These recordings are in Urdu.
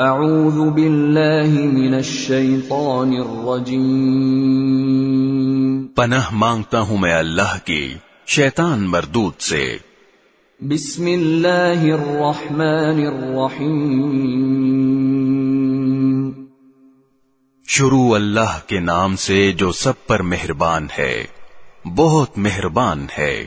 اعوذ باللہ من الشیطان الرجیم پناہ مانگتا ہوں میں اللہ کی شیطان مردود سے۔ بسم اللہ الرحمن الرحیم. شروع اللہ کے نام سے جو سب پر مہربان ہے بہت مہربان ہے۔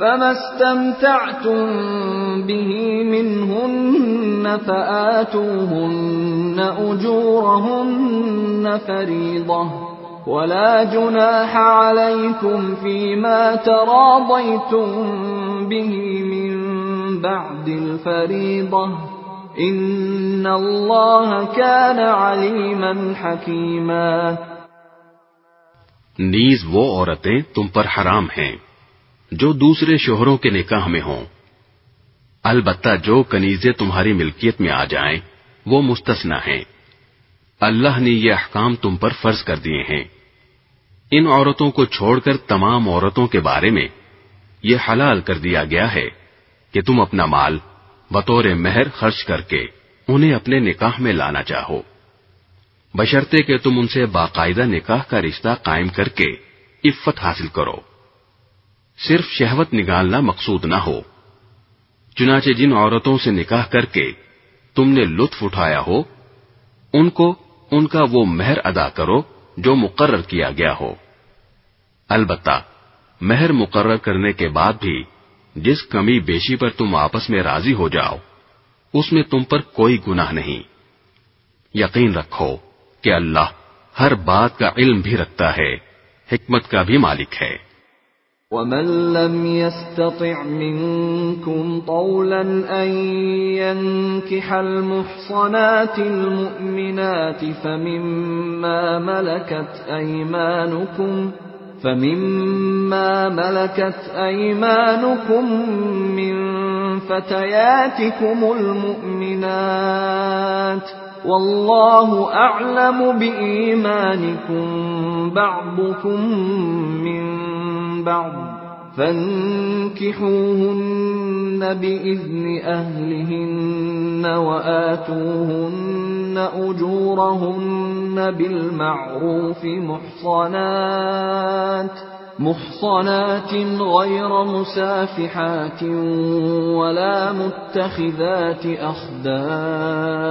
فما استمتعتم به منهن فآتوهن أجورهن فريضة ولا جناح عليكم فيما تراضيتم به من بعد الفريضة إن الله كان عليما حكيما نیز وہ عورتیں تم پر حرام ہیں۔ جو دوسرے شوہروں کے نکاح میں ہوں۔ البتہ جو کنیزیں تمہاری ملکیت میں آ جائیں، وہ مستثنا ہیں۔ اللہ نے یہ احکام تم پر فرض کر دیے ہیں۔ ان عورتوں کو چھوڑ کر تمام عورتوں کے بارے میں یہ حلال کر دیا گیا ہے کہ تم اپنا مال بطور مہر خرچ کر کے انہیں اپنے نکاح میں لانا چاہو۔ بشرتے کہ تم ان سے باقاعدہ نکاح کا رشتہ قائم کر کے عفت حاصل کرو۔ صرف شہوت نکالنا مقصود نہ ہو۔ چنانچہ جن عورتوں سے نکاح کر کے تم نے لطف اٹھایا ہو، ان کو ان کا وہ مہر ادا کرو جو مقرر کیا گیا ہو۔ البتہ، مہر مقرر کرنے کے بعد بھی جس کمی بیشی پر تم آپس میں راضی ہو جاؤ، اس میں تم پر کوئی گناہ نہیں۔ یقین رکھو کہ اللہ ہر بات کا علم بھی رکھتا ہے، حکمت کا بھی مالک ہے۔ ومن لم يستطع منكم طولا أن ينكح المحصنات المؤمنات فمما ملكت أيمانكم فمما ملكت أيمانكم من فتياتكم المؤمنات والله أعلم بإيمانكم بعضكم من بعض فانكحوهن بإذن أهلهن وآتوهن أجورهن بالمعروف محصنات محصنات غير مسافحات ولا متخذات أخدان.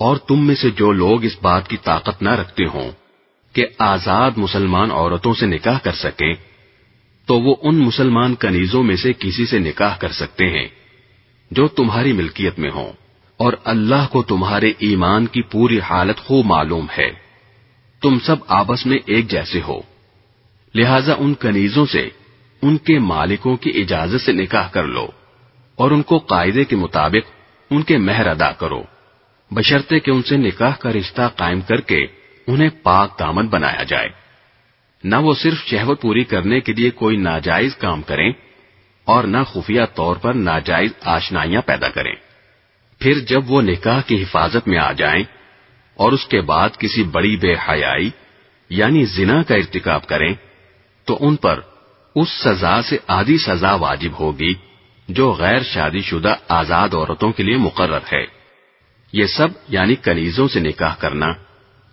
اور تم میں سے جو لوگ اس بات کی طاقت نہ رکھتے ہوں کہ آزاد مسلمان عورتوں سے نکاح کر سکیں، تو وہ ان مسلمان کنیزوں میں سے کسی سے نکاح کر سکتے ہیں جو تمہاری ملکیت میں ہوں، اور اللہ کو تمہارے ایمان کی پوری حالت خوب معلوم ہے۔ تم سب آپس میں ایک جیسے ہو۔ لہذا ان کنیزوں سے، ان کے مالکوں کی اجازت سے نکاح کر لو، اور ان کو قاعدے کے مطابق ان کے مہر ادا کرو۔ بشرطے کہ ان سے نکاح کا رشتہ قائم کر کے انہیں پاک دامن بنایا جائے۔ نہ وہ صرف شہوت پوری کرنے کے لیے کوئی ناجائز کام کریں اور نہ خفیہ طور پر ناجائز آشنائیاں پیدا کریں۔ پھر جب وہ نکاح کی حفاظت میں آ جائیں اور اس کے بعد کسی بڑی بے حیائی یعنی زنا کا ارتکاب کریں، تو ان پر اس سزا سے آدھی سزا واجب ہوگی جو غیر شادی شدہ آزاد عورتوں کے لیے مقرر ہے۔ یہ سب یعنی کنیزوں سے نکاح کرنا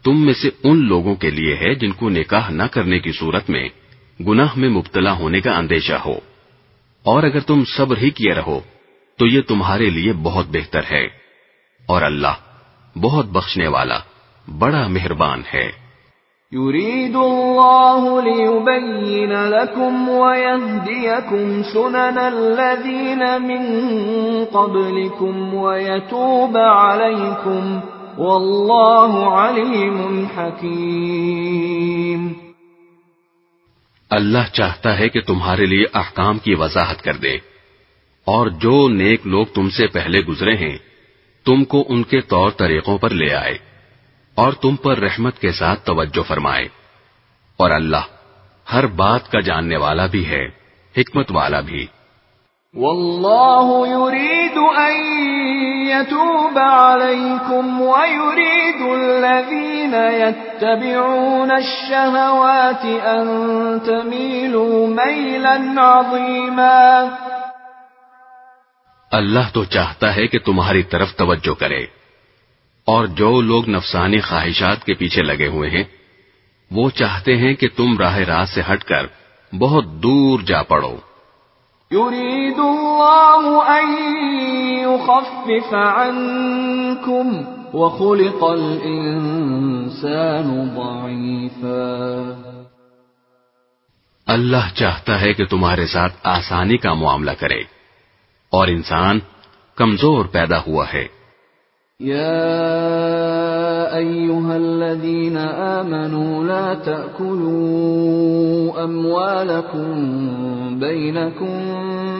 تم میں سے ان لوگوں کے لیے ہے جن کو نکاح نہ کرنے کی صورت میں گناہ میں مبتلا ہونے کا اندیشہ ہو۔ اور اگر تم صبر ہی کیے رہو، تو یہ تمہارے لیے بہت بہتر ہے۔ اور اللہ بہت بخشنے والا، بڑا مہربان ہے۔ يريد الله ليبين لكم ويهديكم سنن الذين من قبلكم ويتوب عليكم والله عليم حكيم اللہ چاہتا ہے کہ تمہارے لیے احکام کی وضاحت کر دے اور جو نیک لوگ تم سے پہلے گزرے ہیں تم کو ان کے طور طریقوں پر لے آئے۔ اور تم پر رحمت کے ساتھ توجہ فرمائے۔ اور اللہ ہر بات کا جاننے والا بھی ہے حکمت والا بھی۔ والله يريد أن يتوب عليكم ويريد الذين يتبعون الشهوات أن تميلوا ميلا عظيما اللہ تو چاہتا ہے کہ تمہاری طرف توجہ کرے۔ اور جو لوگ نفسانی خواہشات کے پیچھے لگے ہوئے ہیں وہ چاہتے ہیں کہ تم راہ راست سے ہٹ کر بہت دور جا پڑو۔ يريد الله أن يخفف عنكم وخلق الإنسان ضعيفا اللہ چاہتا ہے کہ تمہارے ساتھ آسانی کا معاملہ کرے اور انسان کمزور پیدا ہوا ہے۔ يا أيها الذين آمنوا لا تأكلوا أموالكم بينكم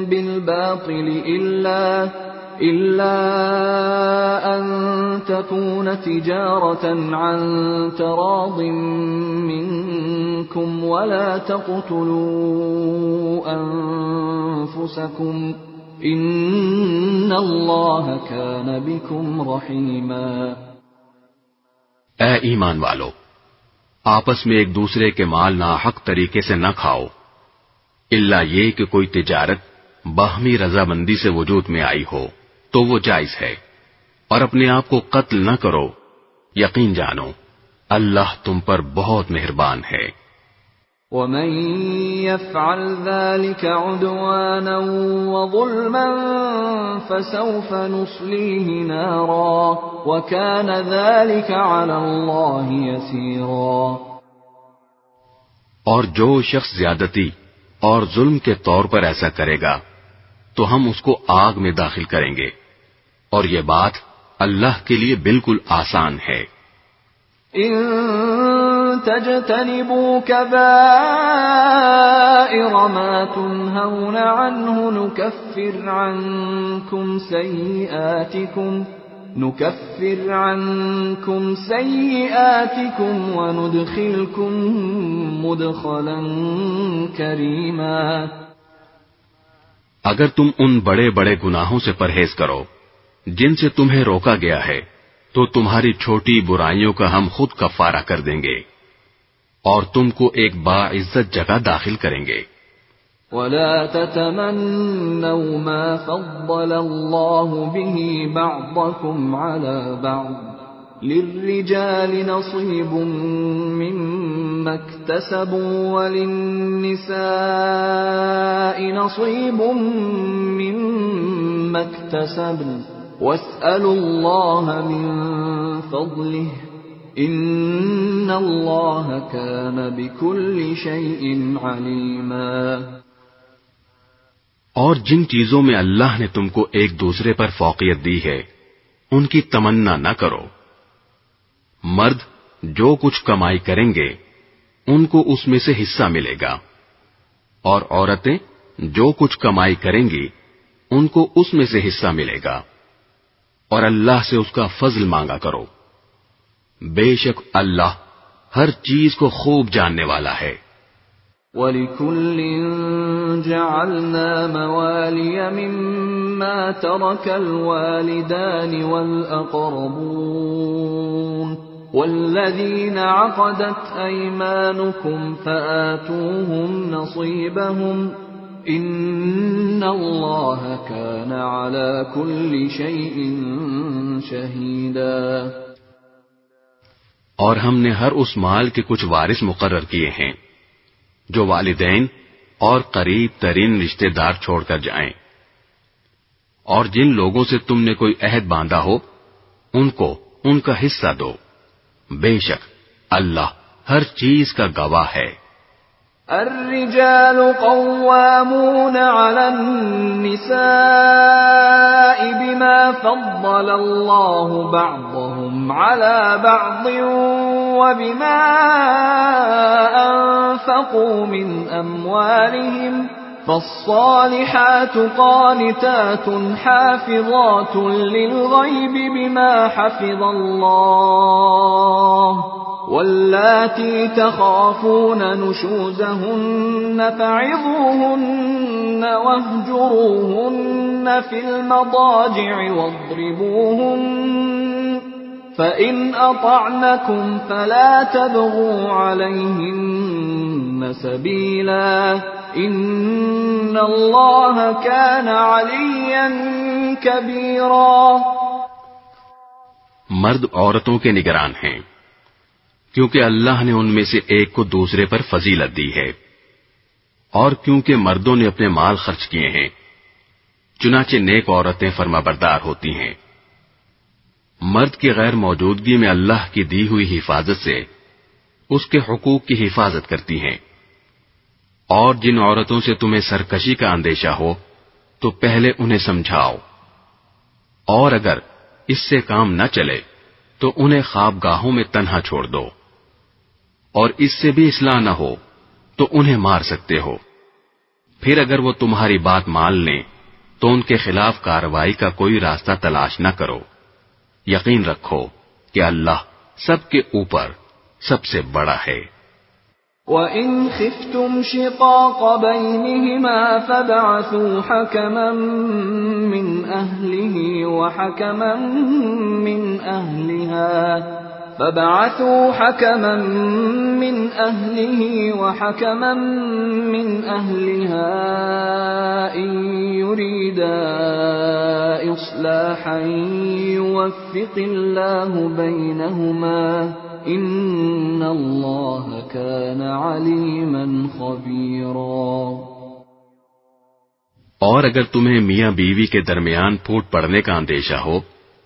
بالباطل إلا إلا أن تكون تجارة عن تراض منكم ولا تقتلوا أنفسكم ۖ ان اللہ كان بكم رحیما اے ایمان والو، آپس میں ایک دوسرے کے مال ناحق طریقے سے نہ کھاؤ۔ اللہ یہ کہ کوئی تجارت باہمی رضامندی سے وجود میں آئی ہو، تو وہ جائز ہے۔ اور اپنے آپ کو قتل نہ کرو۔ یقین جانو، اللہ تم پر بہت مہربان ہے۔ ومن يفعل ذلك عدوانا وظلما فسوف نصليه نارا وكان ذلك على الله يسيرا اور جو شخص زیادتی اور ظلم کے طور پر ایسا کرے گا تو ہم اس کو آگ میں داخل کریں گے۔ اور یہ بات اللہ کے لیے بالکل آسان ہے۔ تجتنبوا كبائر ما تنهون عنه نكفر عنكم سيئاتكم نكفر عنكم سيئاتكم وندخلكم مدخلا كريما اگر تم ان بڑے بڑے گناہوں سے پرہیز کرو، جن سے تمہیں روکا گیا ہے، تو تمہاری چھوٹی برائیوں کا ہم خود کفارہ کر دیں گے۔ کو ایک باعزت جگہ داخل کریں گے ولا تتمنوا ما فضل الله به بعضكم على بعض للرجال نصيب مما اكتسبوا وللنساء نصيب مما اكتسبوا واسألوا الله من فضله ان اللہ كان بكل شيء اور جن چیزوں میں اللہ نے تم کو ایک دوسرے پر فوقیت دی ہے، ان کی تمنا نہ کرو۔ مرد جو کچھ کمائی کریں گے، ان کو اس میں سے حصہ ملے گا۔ اور عورتیں جو کچھ کمائی کریں گی، ان کو اس میں سے حصہ ملے گا۔ اور اللہ سے اس کا فضل مانگا کرو۔ شک اللہ ہر چیز کو خوب جاننے والا ہے وَلِكُلٍّ جَعَلْنَا مَوَالِيَ مِمَّا تَرَكَ الْوَالِدَانِ وَالْأَقْرَبُونَ وَالَّذِينَ عَقَدَتْ أَيْمَانُكُمْ فَآتُوهُمْ نَصِيبَهُمْ إِنَّ اللَّهَ كَانَ عَلَى كُلِّ شَيْءٍ شَهِيدًا اور ہم نے ہر اس مال کے کچھ وارث مقرر کیے ہیں، جو والدین اور قریب ترین رشتے دار چھوڑ کر جائیں۔ اور جن لوگوں سے تم نے کوئی عہد باندھا ہو، ان کو ان کا حصہ دو۔ بے شک، اللہ ہر چیز کا گواہ ہے۔ الرجال قوامون على النساء بما فضل الله بعضهم على بعض وبما أنفقوا من أموالهم فالصالحات قانتات حافظات للغيب بما حفظ الله واللاتي تخافون نشوزهن فعظوهن واهجروهن في المضاجع واضربوهن فإن أطعنكم فلا تبغوا عليهن سبيلا إن الله كان عليا كبيرا مرد عورتوں کے نگران ہیں، کیونکہ اللہ نے ان میں سے ایک کو دوسرے پر فضیلت دی ہے، اور کیونکہ مردوں نے اپنے مال خرچ کیے ہیں، چنانچہ نیک عورتیں فرما بردار ہوتی ہیں۔ مرد کی غیر موجودگی میں اللہ کی دی ہوئی حفاظت سے اس کے حقوق کی حفاظت کرتی ہیں۔ اور جن عورتوں سے تمہیں سرکشی کا اندیشہ ہو، تو پہلے انہیں سمجھاؤ۔ اور اگر اس سے کام نہ چلے، تو انہیں خواب گاہوں میں تنہا چھوڑ دو۔ اور اس سے بھی اصلاح نہ ہو، تو انہیں مار سکتے ہو۔ پھر اگر وہ تمہاری بات مان لیں، تو ان کے خلاف کاروائی کا کوئی راستہ تلاش نہ کرو۔ یقین رکھو کہ اللہ سب کے اوپر سب سے بڑا ہے۔ وَإِنْ خِفْتُمْ شِقَاقَ بَيْنِهِمَا فَبَعَثُوا حَكَمًا مِّنْ أَهْلِهِ وَحَكَمًا مِّنْ أَهْلِهَا فبعثوا حكما من أهله وحكما من أهلها إن يريدا إصلاحا يوفق الله بينهما إن الله كان عليما خبيرا. اور اگر تمہیں میاں بیوی کے درمیان پھوٹ پڑنے کا اندیشہ ہو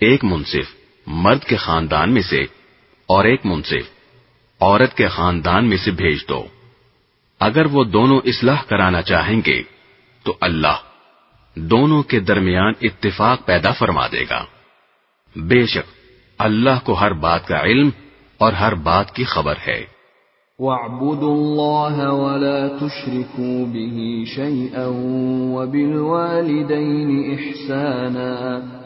ایک منصف مرد کے خاندان میں سے اور ایک منصف عورت کے خاندان میں سے بھیج دو۔ اگر وہ دونوں اصلاح کرانا چاہیں گے، تو اللہ دونوں کے درمیان اتفاق پیدا فرما دے گا۔ بے شک اللہ کو ہر بات کا علم اور ہر بات کی خبر ہے۔ وَاعْبُدُوا اللَّهَ وَلَا تُشْرِكُوا بِهِ شَيْئًا وَبِالْوَالِدَيْنِ إِحْسَانًا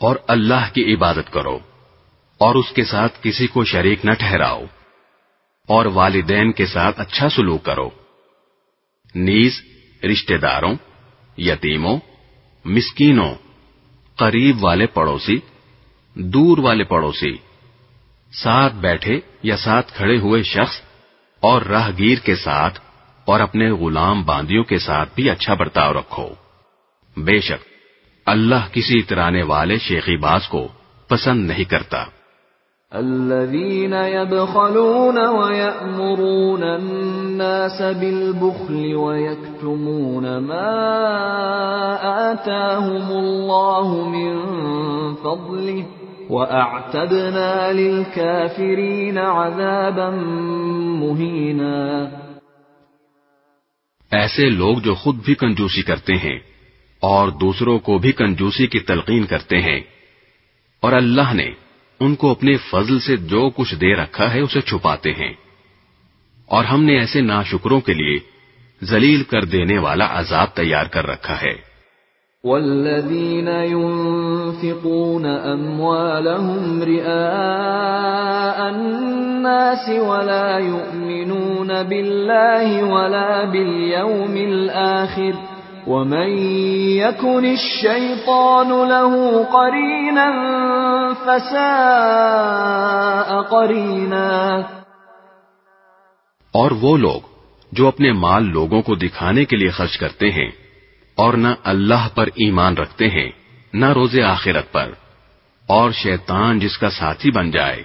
اور اللہ کی عبادت کرو اور اس کے ساتھ کسی کو شریک نہ ٹھہراؤ اور والدین کے ساتھ اچھا سلوک کرو۔ نیز رشتہ داروں یتیموں، مسکینوں، قریب والے پڑوسی، دور والے پڑوسی، ساتھ بیٹھے یا ساتھ کھڑے ہوئے شخص اور راہ گیر کے ساتھ اور اپنے غلام باندیوں کے ساتھ بھی اچھا برتاؤ رکھو۔ بے شک اللہ کسی ترانے والے شیخی باز کو پسند نہیں کرتا۔ الذين يبخلون ويأمرون الناس بالبخل ويكتمون ما آتاهم الله من فضله وأعتدنا للكافرين عذابا مهينا ایسے لوگ جو خود بھی کنجوسی کرتے ہیں۔ اور دوسروں کو بھی کنجوسی کی تلقین کرتے ہیں۔ اور اللہ نے ان کو اپنے فضل سے جو کچھ دے رکھا ہے اسے چھپاتے ہیں۔ اور ہم نے ایسے ناشکروں کے لیے ذلیل کر دینے والا عذاب تیار کر رکھا ہے۔ والذين ينفقون أموالهم رئاء الناس ولا يؤمنون بالله ولا باليوم الآخر ومن يكن الشيطان له قرينا فساء قرينا اور وہ لوگ جو اپنے مال لوگوں کو دکھانے کے لیے خرچ کرتے ہیں اور نہ اللہ پر ایمان رکھتے ہیں، نہ روز آخرت پر، اور شیطان جس کا ساتھی بن جائے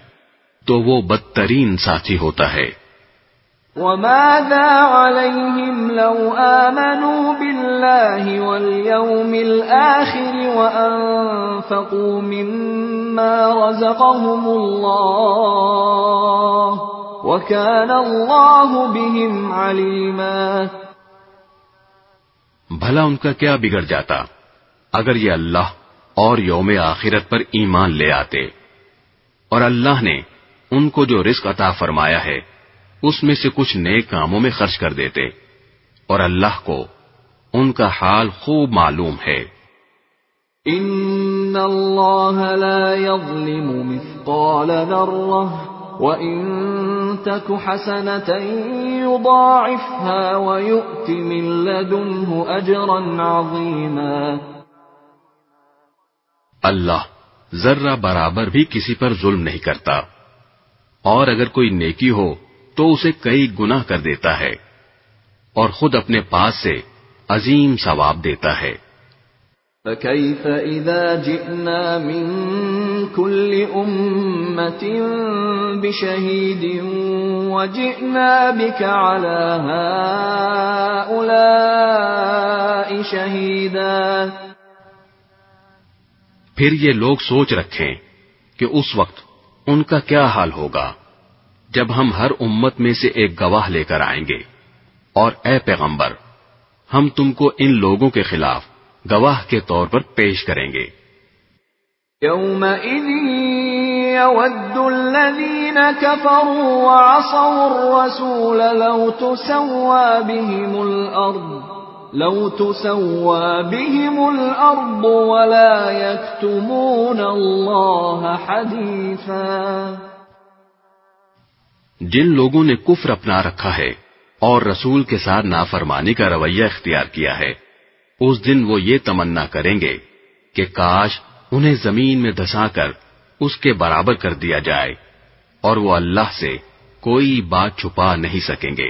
تو وہ بدترین ساتھی ہوتا ہے۔ وماذا عليهم لو آمنوا بالله واليوم الآخر وأنفقوا مما رزقهم الله وكان الله بهم عليما بھلا ان کا کیا بگڑ جاتا اگر یہ اللہ اور یوم آخرت پر ایمان لے آتے اور اللہ نے ان کو جو رزق عطا فرمایا ہے اس میں سے کچھ نئے کاموں میں خرچ کر دیتے اور اللہ کو ان کا حال خوب معلوم ہے۔ ان اللہ لا يظلم مثقال ذرة وان تك حسنة يضاعفها ويؤت من لدنه اجرا عظيما۔ اللہ ذرہ برابر بھی کسی پر ظلم نہیں کرتا۔ اور اگر کوئی نیکی ہو تو اسے کئی گنا کر دیتا ہے اور خود اپنے پاس سے عظیم ثواب دیتا ہے۔ فكيف إذا جئنا من كل أمة بشهيد وجئنا بك على هؤلاء شهيدا پھر یہ لوگ سوچ رکھیں کہ اس وقت ان کا کیا حال ہوگا۔ جب ہم ہر امت میں سے ایک گواہ لے کر آئیں گے۔ اور اے پیغمبر، ہم تم کو ان لوگوں کے خلاف گواہ کے طور پر پیش کریں گے۔ يود الذين كفروا وعصوا الرسول لو تسوى بهم الأرض، لو تسوى بهم الأرض ولا يكتمون الله حديثا. جن لوگوں نے کفر اپنا رکھا ہے اور رسول کے ساتھ نافرمانی کا رویہ اختیار کیا ہے، اس دن وہ یہ تمنا کریں گے کہ کاش انہیں زمین میں دھسا کر اس کے برابر کر دیا جائے اور وہ اللہ سے کوئی بات چھپا نہیں سکیں گے۔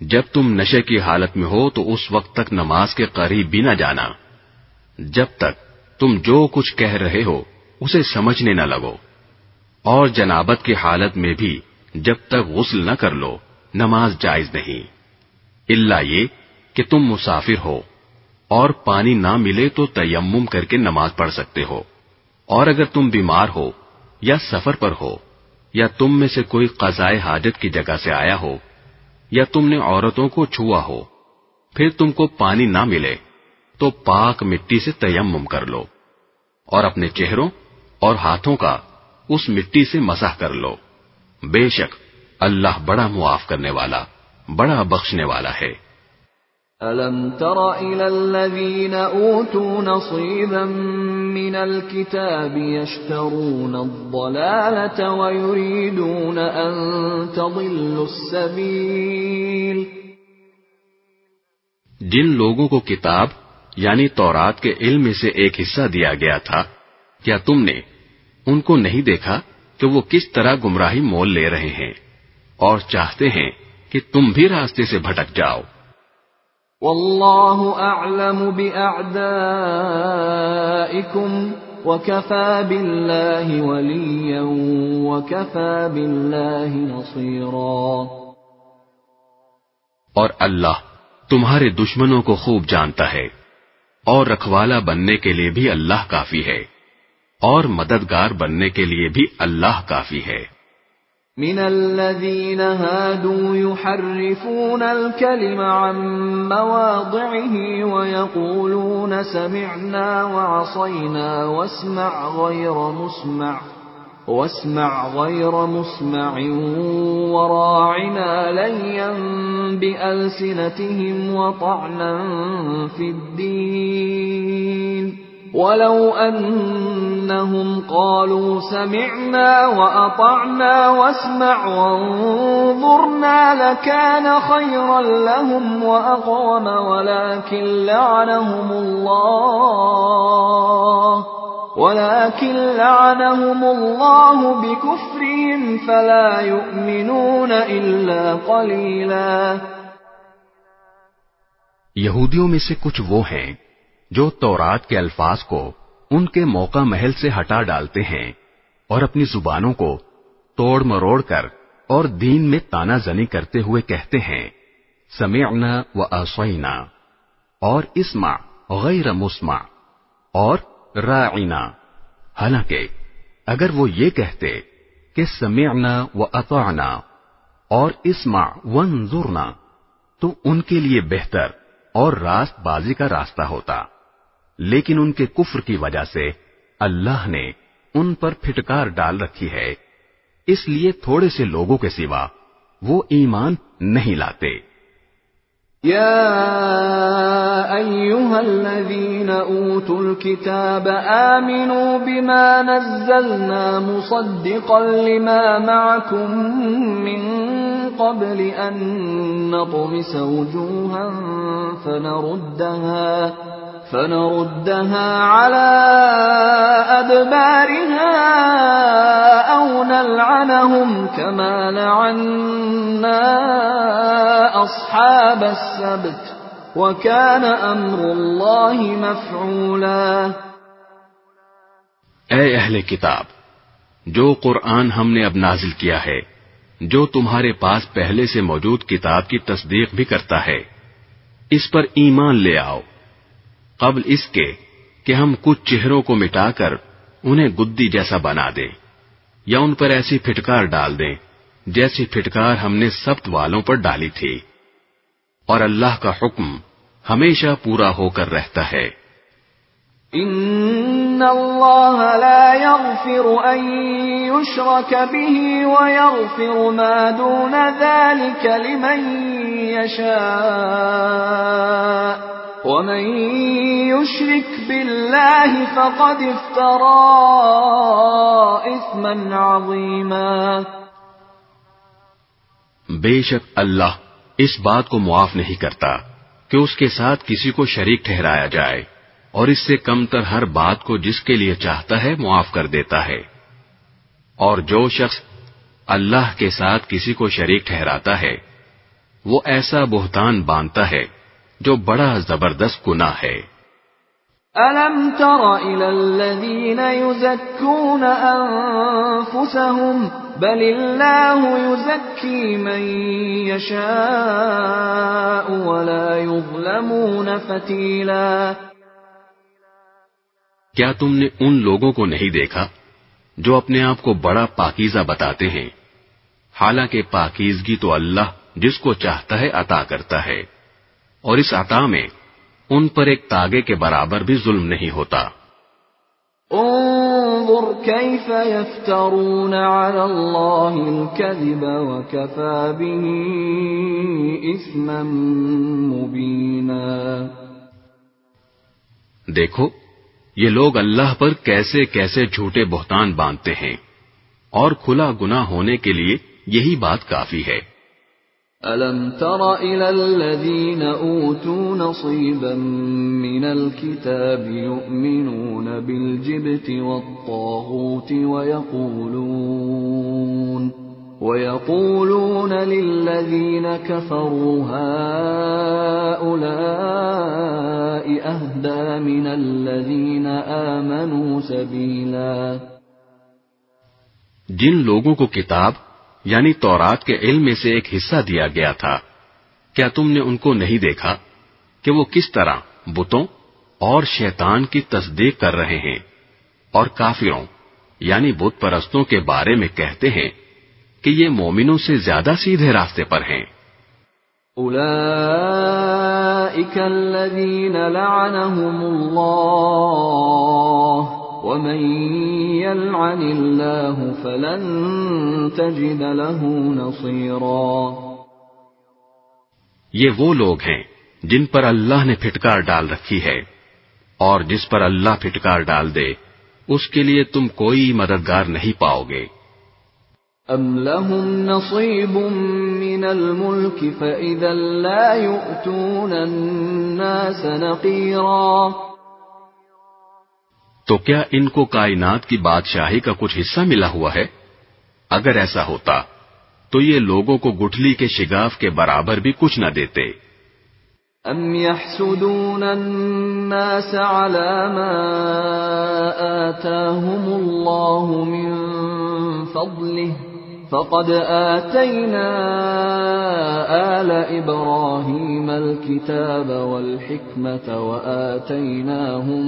جب تم نشے کی حالت میں ہو تو اس وقت تک نماز کے قریب بھی نہ جانا۔ جب تک تم جو کچھ کہہ رہے ہو، اسے سمجھنے نہ لگو۔ اور جنابت کی حالت میں بھی جب تک غسل نہ کر لو، نماز جائز نہیں۔ اللہ یہ کہ تم مسافر ہو اور پانی نہ ملے تو تیمم کر کے نماز پڑھ سکتے ہو۔ اور اگر تم بیمار ہو یا سفر پر ہو یا تم میں سے کوئی قضائے حاجت کی جگہ سے آیا ہو یا تم نے عورتوں کو چھوا ہو، پھر تم کو پانی نہ ملے، تو پاک مٹی سے تیمم کر لو، اور اپنے چہروں اور ہاتھوں کا اس مٹی سے مسح کر لو۔ بے شک، اللہ بڑا معاف کرنے والا، بڑا بخشنے والا ہے۔ أَلَمْ تَرَ إِلَى الَّذِينَ أُوتُوا نَصِيبًا مِّنَ الْكِتَابِ يَشْتَرُونَ الضَّلَالَةَ وَيُرِيدُونَ أَن تَضِلُّوا السَّبِيلَ. جن لوگوں کو کتاب یعنی تورات کے علم میں سے ایک حصہ دیا گیا تھا، کیا تم نے ان کو نہیں دیکھا کہ وہ کس طرح گمراہی مول لے رہے ہیں؟ اور چاہتے ہیں کہ تم بھی راستے سے بھٹک جاؤ۔ واللہ اعلم وكفى بالله وليا وكفى بالله نصيرا اور اللہ تمہارے دشمنوں کو خوب جانتا ہے اور رکھوالا بننے کے لیے بھی اللہ کافی ہے اور مددگار بننے کے لیے بھی اللہ کافی ہے۔ من الذين هادوا يحرفون الكلم عن مواضعه ويقولون سمعنا وعصينا واسمع غير مسمع واسمع غير مسمع وراعنا ليا بألسنتهم وطعنا في الدين. ولو أنهم قالوا سمعنا وأطعنا واسمع وانظرنا لكان خيرا لهم وأقوم ولكن لعنهم الله ولكن لعنهم الله بكفرهم فلا يؤمنون إلا قليلا. کچھ وہ ہیں جو تورات کے الفاظ کو ان کے موقع محل سے ہٹا ڈالتے ہیں اور اپنی زبانوں کو توڑ مروڑ کر اور دین میں تانا زنی کرتے ہوئے کہتے ہیں، سمعنا و اسوئنا اور اسما غیر مسما اور رائنا حالانکہ اگر وہ یہ کہتے کہ سمعنا و اطعنا اور اسما ونظرنا تو ان کے لیے بہتر اور راست بازی کا راستہ ہوتا۔ لیکن ان کے کفر کی وجہ سے اللہ نے ان پر پھٹکار ڈال رکھی ہے۔ اس لیے تھوڑے سے لوگوں کے سوا وہ ایمان نہیں لاتے۔ يا أيها الذين أوتوا الكتاب آمنوا بما نزلنا مصدقا لما معكم من قبل أن نطمس وجوها فنردها فنردها على أدبارها أو نلعنهم كما لعنا أصحاب السبت وكان أمر الله مفعولا. اے اہل کتاب، جو قرآن ہم نے اب نازل کیا ہے، جو تمہارے پاس پہلے سے موجود کتاب کی تصدیق بھی کرتا ہے، اس پر ایمان لے آؤ۔ قبل اس کے کہ ہم کچھ چہروں کو مٹا کر انہیں گدی جیسا بنا دیں یا ان پر ایسی پھٹکار ڈال دیں جیسی پھٹکار ہم نے سبت والوں پر ڈالی تھی۔ اور اللہ کا حکم ہمیشہ پورا ہو کر رہتا ہے۔ ان اللہ لا يغفر ان يشرك به ويغفر ما دون ذلك لمن يشاء ومن يشرك بالله فقد افترى اثما عظيما بے شک اللہ اس بات کو معاف نہیں کرتا کہ اس کے ساتھ کسی کو شریک ٹھہرایا جائے اور اس سے کم تر ہر بات کو جس کے لیے چاہتا ہے معاف کر دیتا ہے۔ اور جو شخص اللہ کے ساتھ کسی کو شریک ٹھہراتا ہے، وہ ایسا بہتان باندھتا ہے جو بڑا زبردست گنا ہے۔ أَلَمْ تَرَ إِلَى الَّذِينَ يُزَكُّونَ أَنفُسَهُمْ بَلِ اللَّهُ يُزَكِّي مَن يَشَاءُ وَلَا يُظْلَمُونَ فَتِيلًا۔ کیا تم نے ان لوگوں کو نہیں دیکھا جو اپنے آپ کو بڑا پاکیزہ بتاتے ہیں؟ حالانکہ پاکیزگی تو اللہ جس کو چاہتا ہے عطا کرتا ہے۔ اور اس عطا میں ان پر ایک تاگے کے برابر بھی ظلم نہیں ہوتا۔ انظر كيف يفترون على الله الكذب وكفى به اثما مبينا دیکھو یہ لوگ اللہ پر کیسے کیسے جھوٹے بہتان باندھتے ہیں اور کھلا گنا ہونے کے لیے یہی بات کافی ہے۔ ألم تر إلى الذين أوتوا نصيبا من الكتاب يؤمنون بالجبت والطاغوت ويقولون ويقولون للذين كفروا هؤلاء أهدى من الذين آمنوا سبيلا. جن لوگوں کو کتاب یعنی تورات کے علم میں سے ایک حصہ دیا گیا تھا۔ کیا تم نے ان کو نہیں دیکھا کہ وہ کس طرح بتوں اور شیطان کی تصدیق کر رہے ہیں اور کافروں یعنی بت پرستوں کے بارے میں کہتے ہیں کہ یہ مومنوں سے زیادہ سیدھے راستے پر ہیں۔ أولئك الذين لعنهم الله ومن يلعن الله فلن تجد له نصيرا یہ وہ لوگ ہیں جن پر اللہ نے پھٹکار ڈال رکھی ہے اور جس پر اللہ پھٹکار ڈال دے اس کے لیے تم کوئی مددگار نہیں پاؤ گے۔ أم لهم نصيب من الملك فإذا لا يؤتون الناس نقيرا تو کیا ان کو کائنات کی بادشاہی کا کچھ حصہ ملا ہوا ہے؟ اگر ایسا ہوتا، تو یہ لوگوں کو گٹھلی کے شگاف کے برابر بھی کچھ نہ دیتے۔ ام يحسدون الناس على ما آتاهم الله من فضله فقد آتينا آل إبراهيم الكتاب والحكمة وآتيناهم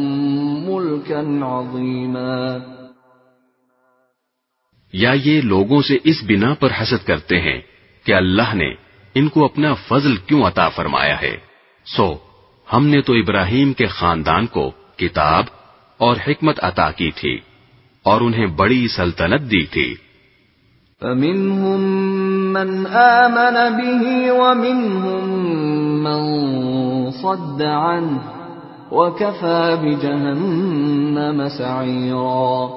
ملكا عظيما۔ یا یہ لوگوں سے اس بنا پر حسد کرتے ہیں کہ اللہ نے ان کو اپنا فضل کیوں عطا فرمایا ہے۔ سو، ہم نے تو ابراہیم کے خاندان کو کتاب اور حکمت عطا کی تھی اور انہیں بڑی سلطنت دی تھی۔ فمنهم من آمن به ومنهم من صد عنه وكفى بجهنم سعيرا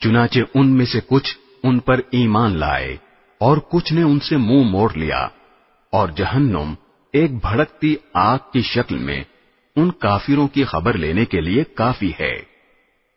چنانچہ ان میں سے کچھ ان پر ایمان لائے اور کچھ نے ان سے منہ موڑ لیا اور جہنم ایک بھڑکتی آگ کی شکل میں ان کافروں کی خبر لینے کے لیے کافی ہے۔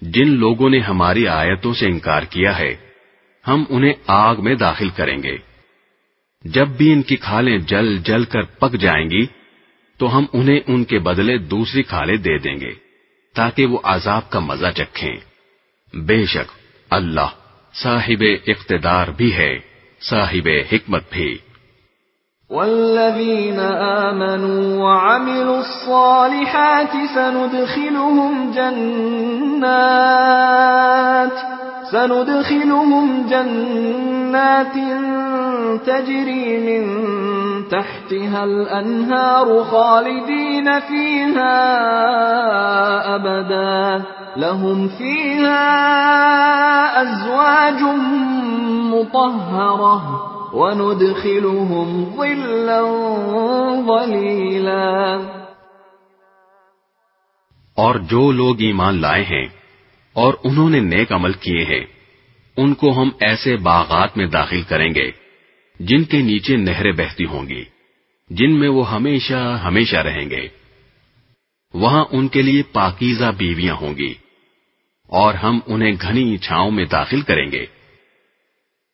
جن لوگوں نے ہماری آیتوں سے انکار کیا ہے، ہم انہیں آگ میں داخل کریں گے۔ جب بھی ان کی کھالیں جل جل کر پک جائیں گی، تو ہم انہیں ان کے بدلے دوسری کھالیں دے دیں گے، تاکہ وہ عذاب کا مزہ چکھیں۔ بے شک، اللہ صاحب اقتدار بھی ہے، صاحب حکمت بھی۔ والذين آمنوا وعملوا الصالحات سندخلهم جنات سندخلهم جنات تجري من تحتها الأنهار خالدين فيها أبدا. لهم فيها أزواج مطهرة. وَنُدْخِلُهُمْ ظِلًّا ظَلِيلًا اور جو لوگ ایمان لائے ہیں اور انہوں نے نیک عمل کیے ہیں، ان کو ہم ایسے باغات میں داخل کریں گے، جن کے نیچے نہریں بہتی ہوں گی، جن میں وہ ہمیشہ ہمیشہ رہیں گے۔ وہاں ان کے لیے پاکیزہ بیویاں ہوں گی اور ہم انہیں گھنی چھاؤں میں داخل کریں گے۔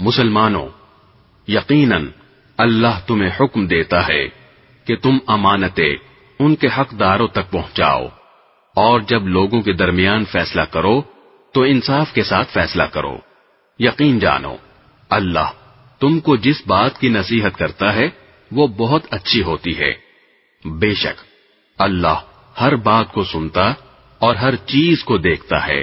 مسلمانوں، یقیناً اللہ تمہیں حکم دیتا ہے کہ تم امانتیں ان کے حقداروں تک پہنچاؤ، اور جب لوگوں کے درمیان فیصلہ کرو تو انصاف کے ساتھ فیصلہ کرو۔ یقین جانو، اللہ تم کو جس بات کی نصیحت کرتا ہے وہ بہت اچھی ہوتی ہے۔ بے شک، اللہ ہر بات کو سنتا اور ہر چیز کو دیکھتا ہے۔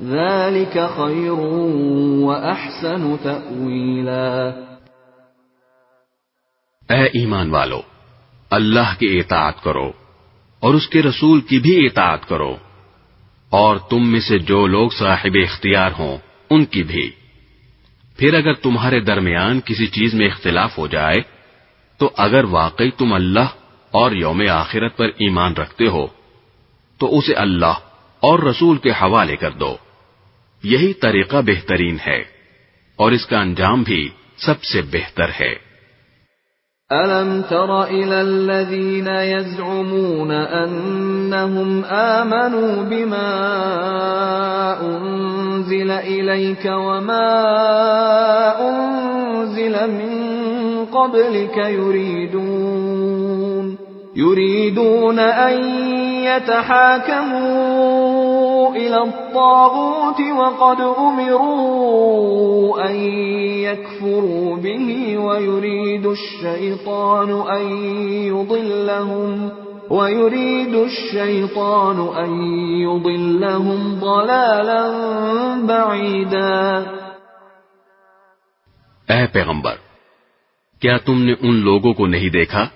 ذلك خير واحسن تاويلا اے ایمان والو، اللہ کی اطاعت کرو اور اس کے رسول کی بھی اطاعت کرو۔ اور تم میں سے جو لوگ صاحب اختیار ہوں، ان کی بھی۔ پھر اگر تمہارے درمیان کسی چیز میں اختلاف ہو جائے، تو اگر واقعی تم اللہ اور یوم آخرت پر ایمان رکھتے ہو، تو اسے اللہ اور رسول کے حوالے کر دو۔ یہی طریقہ بہترین ہے اور اس کا انجام بھی سب سے بہتر ہے ألم تر إلى الذين يزعمون أنهم آمنوا بما أنزل إليك وما أنزل من قبلك يريدون يُرِيدُونَ أَن يَتَحَاكَمُوا إلى الطاغوت وقد أمروا أن يكفروا به ويريد الشيطان أن يضلهم ويريد الشيطان أن يضلهم ضلالا بعيدا. اے پیغمبر کیا تم نے ان لوگوں کو نہیں دیکھا؟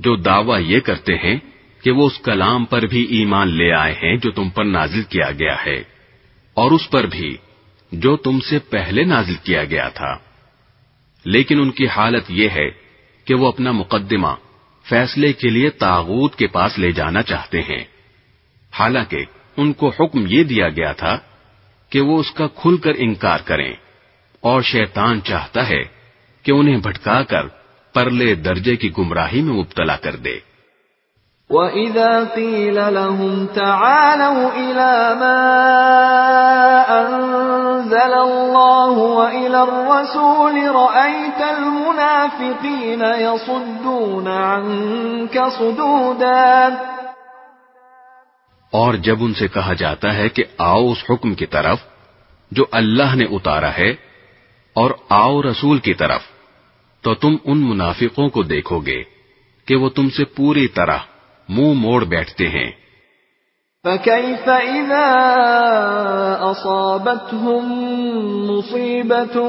جو دعویٰ یہ کرتے ہیں کہ وہ اس کلام پر بھی ایمان لے آئے ہیں جو تم پر نازل کیا گیا ہے، اور اس پر بھی جو تم سے پہلے نازل کیا گیا تھا۔ لیکن ان کی حالت یہ ہے کہ وہ اپنا مقدمہ فیصلے کے لیے تاغوت کے پاس لے جانا چاہتے ہیں۔ حالانکہ ان کو حکم یہ دیا گیا تھا کہ وہ اس کا کھل کر انکار کریں، اور شیطان چاہتا ہے کہ انہیں بھٹکا کر پرلے درجے کی گمراہی میں مبتلا کر دے۔ وَإِذَا قِيلَ لَهُمْ تَعَالَوْا إِلَى مَا أَنزَلَ اللَّهُ وَإِلَى الرَّسُولِ رَأَيْتَ الْمُنَافِقِينَ يَصُدُّونَ عَنكَ صُدُودًا۔ اور جب ان سے کہا جاتا ہے کہ آؤ اس حکم کی طرف جو اللہ نے اتارا ہے اور آؤ رسول کی طرف۔ تو تم ان منافقوں کو دیکھو گے کہ وہ تم سے پوری طرح منہ موڑ بیٹھتے ہیں۔ فكيف إذا أصابتهم مصيبة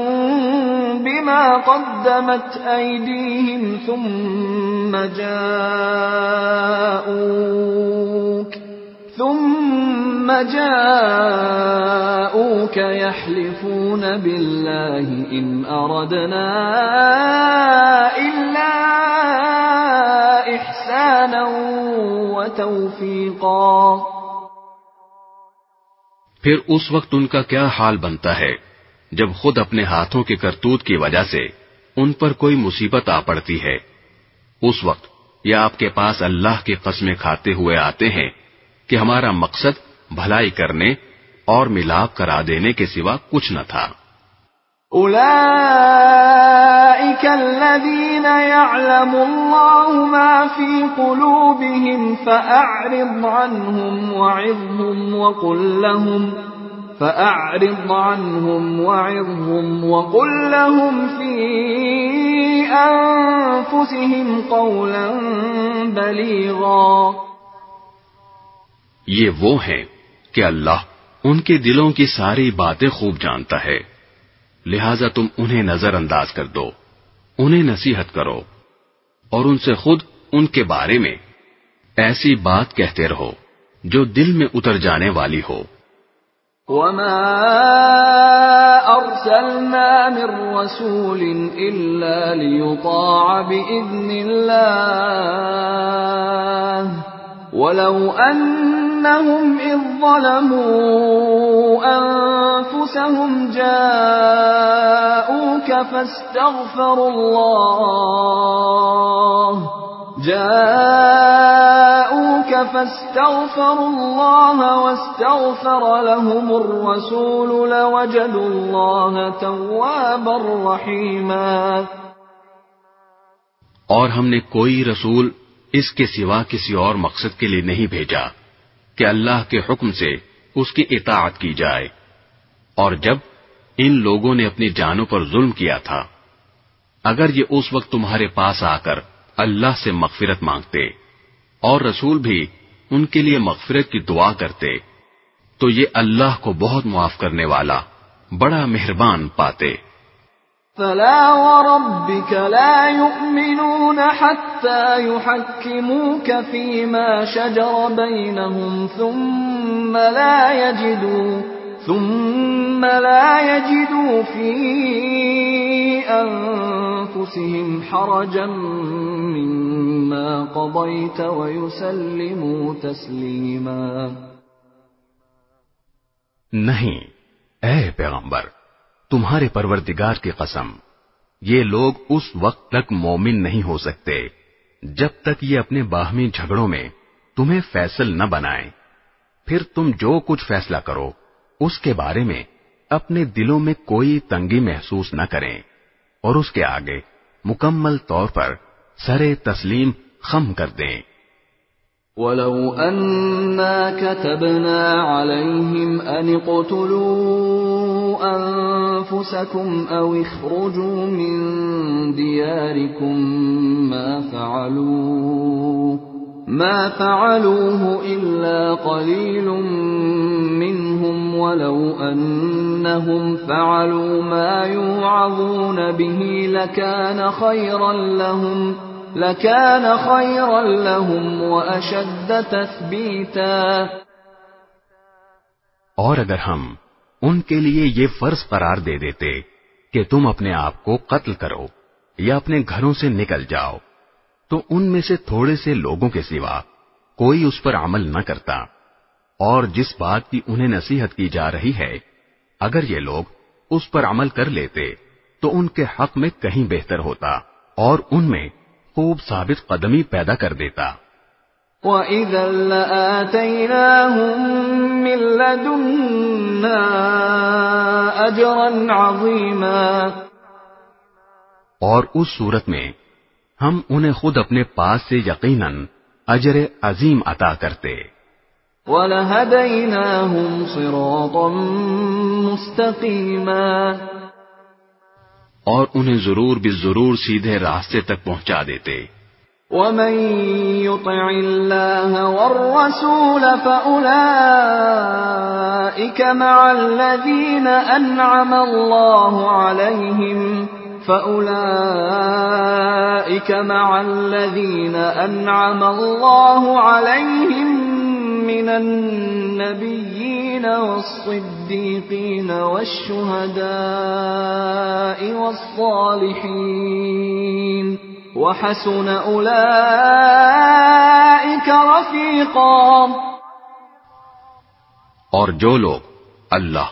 بما قدمت أيديهم ثم جاءوك ثم جاءوك يحلفون بالله إن أردنا إلا إحسانا وتوفيقا. پھر اس وقت ان کا کیا حال بنتا ہے؟ جب خود اپنے ہاتھوں کے کرتوت کی وجہ سے ان پر کوئی مصیبت آ پڑتی ہے۔ اس وقت یا آپ کے پاس اللہ کی قسمیں کھاتے ہوئے آتے ہیں کہ ہمارا مقصد بھلائی کرنے اور ملاپ کرا دینے کے سوا کچھ نہ تھا۔ الذين يعلم الله ما في قلوبهم فأعرض عنهم وعظهم وقل لهم فأعرض عنهم وعظهم وقل لهم في أنفسهم قولا بليغا یہ وہ ہیں کہ اللہ ان کے دلوں کی ساری باتیں خوب جانتا ہے۔ لہذا تم انہیں نظر انداز کر دو، انہیں نصیحت کرو اور ان سے خود ان کے بارے میں ایسی بات کہتے رہو جو دل میں اتر جانے والی ہو۔ وما أرسلنا من رسول إلا ليطاع بإذن الله ولو أنهم إذ ظلموا أنفسهم جاءوك فاستغفروا الله جاءوك فاستغفروا الله واستغفر لهم الرسول لوجدوا الله توابا رحيما اور ہم نے کوئی رسول اس کے سوا کسی اور مقصد کے لیے نہیں بھیجا کہ اللہ کے حکم سے اس کی اطاعت کی جائے۔ اور جب ان لوگوں نے اپنی جانوں پر ظلم کیا تھا، اگر یہ اس وقت تمہارے پاس آ کر اللہ سے مغفرت مانگتے اور رسول بھی ان کے لیے مغفرت کی دعا کرتے، تو یہ اللہ کو بہت معاف کرنے والا بڑا مہربان پاتے۔ فلا وربك لا يؤمنون حتى يحكموك فيما شجر بينهم ثم لا يجدوا ثم لا يجدوا في أنفسهم حرجا مما قضيت ويسلموا تسليما. نہیں اے پیغمبر تمہارے پروردگار کی قسم، یہ لوگ اس وقت تک مومن نہیں ہو سکتے جب تک یہ اپنے باہمی جھگڑوں میں تمہیں فیصل نہ بنائیں۔ پھر تم جو کچھ فیصلہ کرو، اس کے بارے میں اپنے دلوں میں کوئی تنگی محسوس نہ کریں اور اس کے آگے مکمل طور پر سرے تسلیم خم کر دیں۔ ولو أنا كتبنا عليهم أن أنفسكم أو اخرجوا من دياركم ما فعلوه ما فعلوه إلا قليل منهم ولو أنهم فعلوا ما يوعظون به لكان خيرا لهم لكان خيرا لهم وأشد تثبيتا. اور اگر ہم ان کے لیے یہ فرض قرار دے دیتے کہ تم اپنے آپ کو قتل کرو یا اپنے گھروں سے نکل جاؤ، تو ان میں سے تھوڑے سے لوگوں کے سوا کوئی اس پر عمل نہ کرتا۔ اور جس بات کی انہیں نصیحت کی جا رہی ہے، اگر یہ لوگ اس پر عمل کر لیتے تو ان کے حق میں کہیں بہتر ہوتا اور ان میں خوب ثابت قدمی پیدا کر دیتا۔ وَإِذًا لَآتَيْنَاهُمْ مِن لَّدُنَّا أَجْرًا عَظِيمًا اور اس صورت میں ہم انہیں خود اپنے پاس سے یقیناً اجر عظیم عطا کرتے۔ وَلَهَدَيْنَاهُمْ صِرَاطًا مُسْتَقِيمًا اور انہیں ضرور بھی ضرور سیدھے راستے تک پہنچا دیتے۔ ومن يطع الله والرسول فأولئك مع الذين أنعم الله عليهم فأولئك مع الذين أنعم الله عليهم من النبيين والصديقين والشهداء والصالحين وحسن أولئك رفيقا. اور جو لوگ اللہ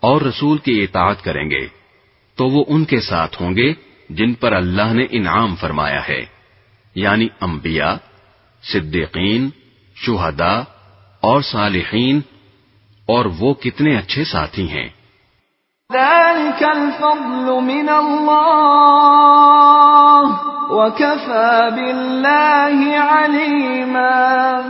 اور رسول کی اطاعت کریں گے، تو وہ ان کے ساتھ ہوں گے جن پر اللہ نے انعام فرمایا ہے یعنی انبیاء، صدیقین، شہداء اور صالحین، اور وہ کتنے اچھے ساتھی ہیں۔ ذلك الفضل من الله وكفى بالله عليما.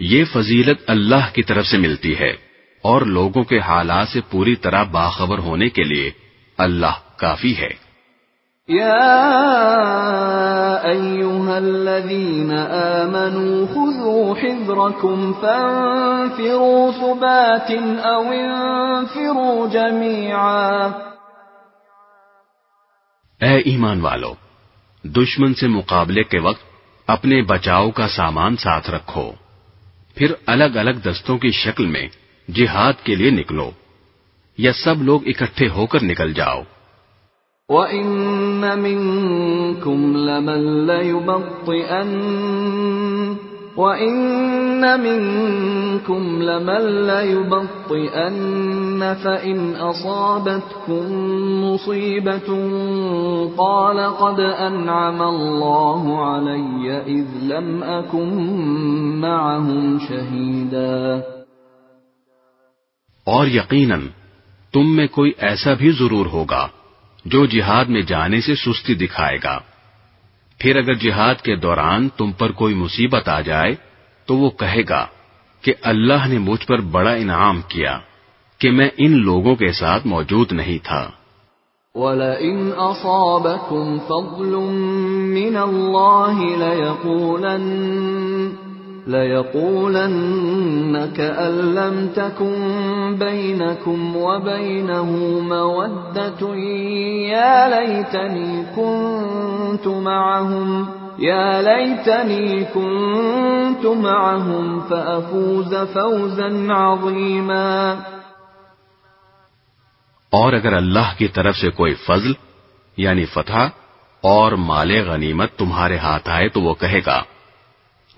یہ فضیلت اللہ کی طرف سے ملتی ہے اور لوگوں کے حالات سے پوری طرح باخبر ہونے کے لیے اللہ کافی ہے۔ يا أيها الذين آمنوا خذوا حذركم فانفروا ثبات أو انفروا جميعا. اے ایمان والو، دشمن سے مقابلے کے وقت اپنے بچاؤ کا سامان ساتھ رکھو۔ پھر الگ الگ دستوں کی شکل میں جہاد کے لیے نکلو۔ یا سب لوگ اکٹھے ہو کر نکل جاؤ۔ وَإِنَّ مِنكُمْ لَمَن لَّيُبَطِّئَنَّ وَإِنَّ مِنكُمْ لَمَن لَّيُبَطِّئَنَّ فَإِنْ أَصَابَتْكُم مُّصِيبَةٌ قَالَ قَدْ أَنْعَمَ اللَّهُ عَلَيَّ إِذْ لَمْ أَكُن مَّعَهُمْ شَهِيدًا اور یقیناً تم میں کوئی ایسا بھی ضرور ہوگا جو جہاد میں جانے سے سستی دکھائے گا۔ پھر اگر جہاد کے دوران تم پر کوئی مصیبت آ جائے، تو وہ کہے گا کہ اللہ نے مجھ پر بڑا انعام کیا کہ میں ان لوگوں کے ساتھ موجود نہیں تھا۔ وَلَئِنْ أَصَابَكُمْ فَضْلٌ مِّنَ اللَّهِ لَيَقُولَنَّ لَيَقُولَنَّ كَأَن لَّمْ تَكُن بَيْنَكُمْ وَبَيْنَهُ مَوَدَّةٌ. يَا لَيْتَنِي كُنتُ مَعَهُمْ يَا لَيْتَنِي كُنتُ مَعَهُمْ فَأَفُوزَ فَوْزًا عَظِيمًا. اور اگر اللہ کی طرف سے کوئی فضل یعنی فتح اور مال غنیمت تمہارے ہاتھ آئے تو وہ کہے گا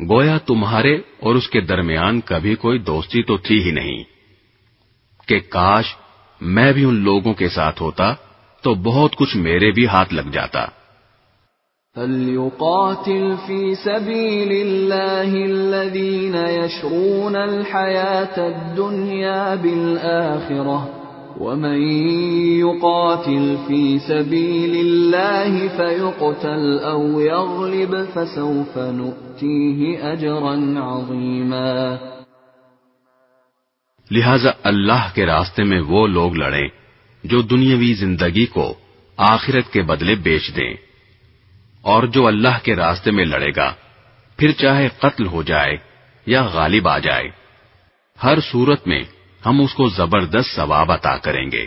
گویا تمہارے اور اس کے درمیان کبھی کوئی دوستی تو تھی ہی نہیں کہ کاش میں بھی ان لوگوں کے ساتھ ہوتا تو بہت کچھ میرے بھی ہاتھ لگ جاتا۔ فَلْيُقَاتِلْ فِي سَبِيلِ اللَّهِ الَّذِينَ يَشْرُونَ الْحَيَاةَ الدُّنْيَا بِالْآخِرَةِ ومن يقاتل في سبيل الله فيقتل او يغلب فسوف نؤتيه اجرا عظيما۔ لہذا اللہ کے راستے میں وہ لوگ لڑیں جو دنیاوی زندگی کو آخرت کے بدلے بیچ دیں۔ اور جو اللہ کے راستے میں لڑے گا، پھر چاہے قتل ہو جائے یا غالب آ جائے، ہر صورت میں ہم اس کو زبردست ثواب عطا کریں گے۔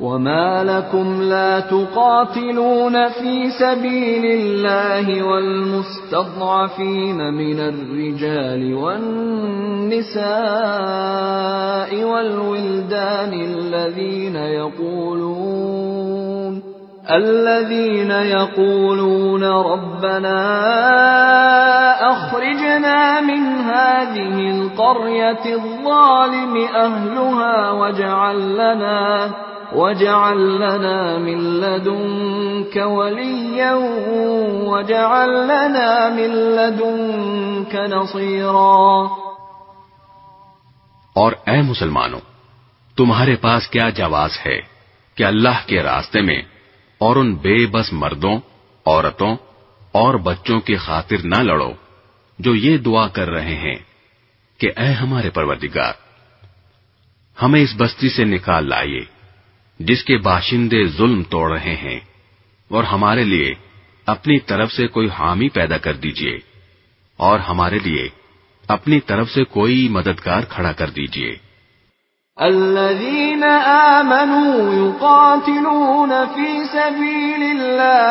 وما لكم لا تقاتلون في سبيل الله والمستضعفين من الرجال والنساء والولدان الذين يقولون الذين يقولون ربنا أخرجنا من هذه القرية الظالم أهلها واجعل لنا واجعل لنا من لدنك وليا واجعل لنا من لدنك نصيرا. اور اے مسلمانوں، تمہارے پاس کیا جواز ہے کہ اللہ کے راستے میں اور ان بے بس مردوں، عورتوں اور بچوں کی خاطر نہ لڑو جو یہ دعا کر رہے ہیں کہ اے ہمارے پروردگار، ہمیں اس بستی سے نکال لائیے۔ جس کے باشندے ظلم توڑ رہے ہیں، اور ہمارے لیے اپنی طرف سے کوئی حامی پیدا کر دیجیے، اور ہمارے لیے اپنی طرف سے کوئی مددگار کھڑا کر دیجیے۔ الذين آمنوا يقاتلون في سبيل الله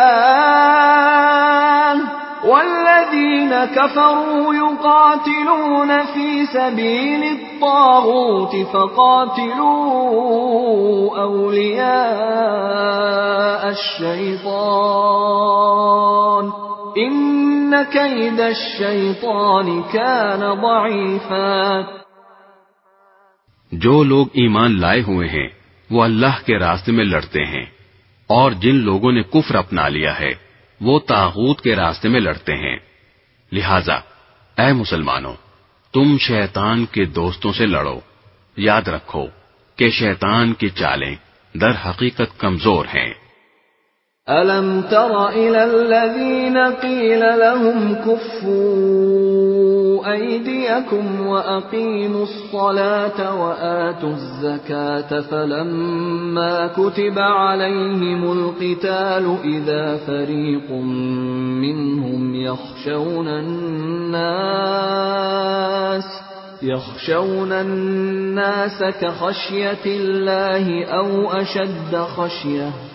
والذين كفروا يقاتلون في سبيل الطاغوت فقاتلوا أولياء الشيطان إن كيد الشيطان كان ضعيفاً. جو لوگ ایمان لائے ہوئے ہیں وہ اللہ کے راستے میں لڑتے ہیں اور جن لوگوں نے کفر اپنا لیا ہے وہ تاغوت کے راستے میں لڑتے ہیں۔ لہذا، اے مسلمانوں، تم شیطان کے دوستوں سے لڑو۔ یاد رکھو کہ شیطان کی چالیں در حقیقت کمزور ہیں۔ أَلَمْ تَرَ إِلَى الَّذِينَ قِيلَ لَهُمْ كُفُّوا أَيْدِيَكُمْ وَأَقِيمُوا الصَّلَاةَ وَآتُوا الزَّكَاةَ فَلَمَّا كُتِبَ عَلَيْهِمُ الْقِتَالُ إِذَا فَرِيقٌ مِّنْهُمْ يَخْشَوْنَ النَّاسَ يخشون الناس كخشية الله أو أشد خشية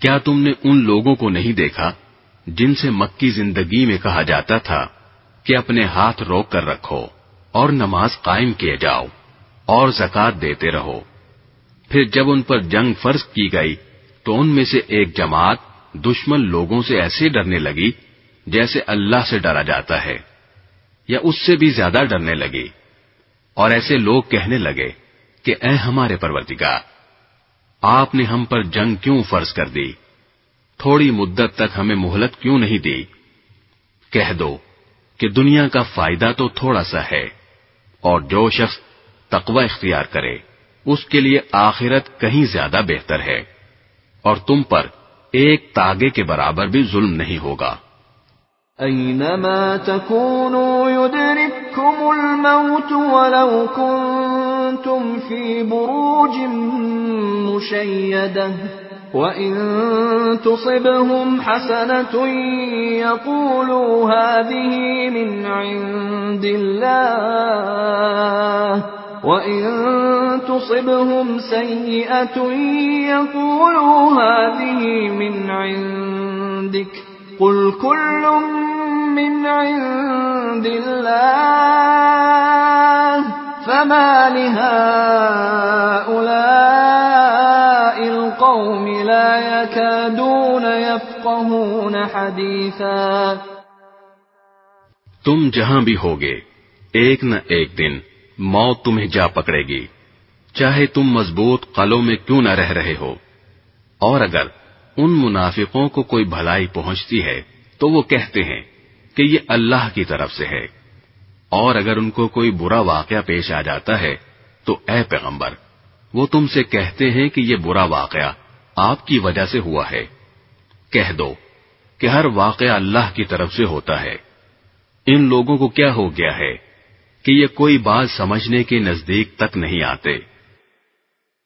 کیا تم نے ان لوگوں کو نہیں دیکھا جن سے مکی زندگی میں کہا جاتا تھا کہ اپنے ہاتھ روک کر رکھو اور نماز قائم کیے جاؤ اور زکات دیتے رہو؟ پھر جب ان پر جنگ فرض کی گئی تو ان میں سے ایک جماعت دشمن لوگوں سے ایسے ڈرنے لگی جیسے اللہ سے ڈرا جاتا ہے یا اس سے بھی زیادہ ڈرنے لگی اور ایسے لوگ کہنے لگے کہ اے ہمارے پروردگار آپ نے ہم پر جنگ کیوں فرض کر دی؟ تھوڑی مدت تک ہمیں مہلت کیوں نہیں دی؟ کہہ دو کہ دنیا کا فائدہ تو تھوڑا سا ہے، اور جو شخص تقوی اختیار کرے، اس کے لیے آخرت کہیں زیادہ بہتر ہے، اور تم پر ایک تاگے کے برابر بھی ظلم نہیں ہوگا۔ أينما تكونوا يدرككم الموت ولو كنتم في بروج مشيدة وإن تصبهم حسنة يقولوا هذه من عند الله وَإِن تُصِبْهُمْ سَيِّئَةٌ يَقُولُوا هَٰذِهِ مِنْ عِندِكَ قُلْ كُلٌّ مِّنْ عِندِ اللَّهِ فَمَا لِهَٰؤُلَاءِ الْقَوْمِ لَا يَكَادُونَ يَفْقَهُونَ حَدِيثًا تم جہاں بھی ہوگے، ایک نہ ایک دن موت تمہیں جا پکڑے گی۔ چاہے تم مضبوط قلوں میں کیوں نہ رہ رہے ہو۔ اور اگر ان منافقوں کو کوئی بھلائی پہنچتی ہے، تو وہ کہتے ہیں کہ یہ اللہ کی طرف سے ہے۔ اور اگر ان کو کوئی برا واقعہ پیش آ جاتا ہے، تو اے پیغمبر، وہ تم سے کہتے ہیں کہ یہ برا واقعہ آپ کی وجہ سے ہوا ہے۔ کہہ دو کہ ہر واقعہ اللہ کی طرف سے ہوتا ہے۔ ان لوگوں کو کیا ہو گیا ہے کہ یہ کوئی بات سمجھنے کے نزدیک تک نہیں آتے۔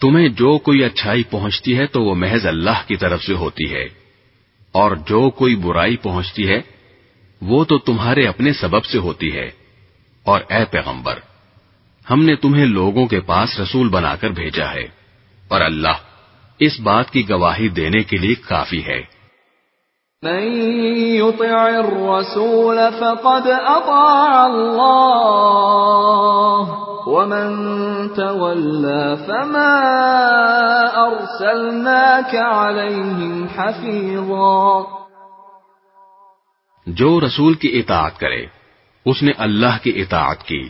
تمہیں جو کوئی اچھائی پہنچتی ہے تو وہ محض اللہ کی طرف سے ہوتی ہے، اور جو کوئی برائی پہنچتی ہے، وہ تو تمہارے اپنے سبب سے ہوتی ہے۔ اور اے پیغمبر، ہم نے تمہیں لوگوں کے پاس رسول بنا کر بھیجا ہے، اور اللہ اس بات کی گواہی دینے کے لیے کافی ہے۔ من يطع الرسول فقد اطاع الله، ومن تولى فما ارسلناك عليهم حفيظا۔ جو رسول کی اطاعت کرے، اس نے اللہ کی اطاعت کی۔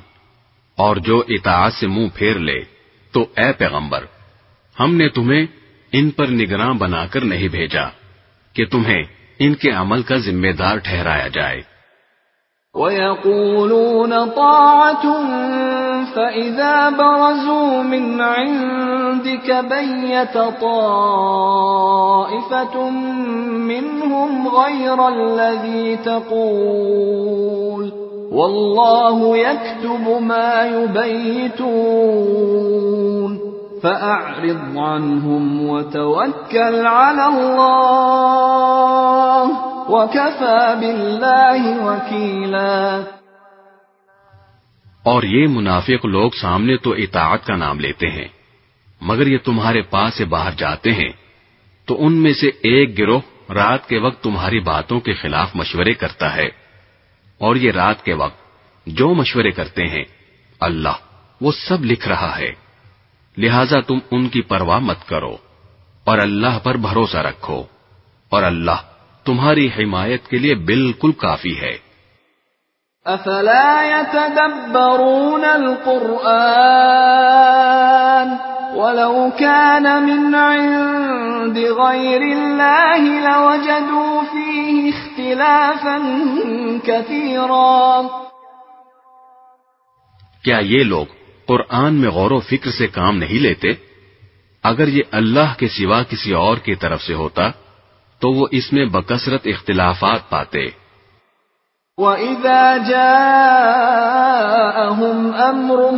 اور جو اطاعت سے منہ پھیر لے، تو اے پیغمبر، ہم نے تمہیں ان پر نگراں بنا کر نہیں بھیجا کہ تمہیں ان کے عمل کا ذمہ دار ٹھہرایا جائے وَيَقُولُونَ طَاعَةٌ فَإِذَا بَرَزُوا مِنْ عِنْدِكَ بَيَّتَ طَائِفَةٌ مِّنْهُمْ غَيْرَ الَّذِي تَقُولُ وَاللَّهُ يَكْتُبُ مَا يُبَيِّتُونَ فأعرض عنهم وتوكل على الله وكفى بالله وكيلا. اور یہ منافق لوگ سامنے تو اطاعت کا نام لیتے ہیں، مگر یہ تمہارے پاس سے باہر جاتے ہیں، تو ان میں سے ایک گروہ رات کے وقت تمہاری باتوں کے خلاف مشورے کرتا ہے۔ اور یہ رات کے وقت جو مشورے کرتے ہیں، اللہ وہ سب لکھ رہا ہے۔ لہذا تم ان کی پرواہ مت کرو اور اللہ پر بھروسہ رکھو اور اللہ تمہاری حمایت کے لیے بالکل کافی ہے۔ افلا يتدبرون القرآن ولو كان من عند غير الله لوجدوا فيه اختلافا كثيرا۔ کیا یہ لوگ قرآن میں غور و فکر سے کام نہیں لیتے، اگر یہ اللہ کے سوا کسی اور کی طرف سے ہوتا، تو وہ اس میں بکثرت اختلافات پاتے۔ وَإِذَا جَاءَهُمْ أَمْرٌ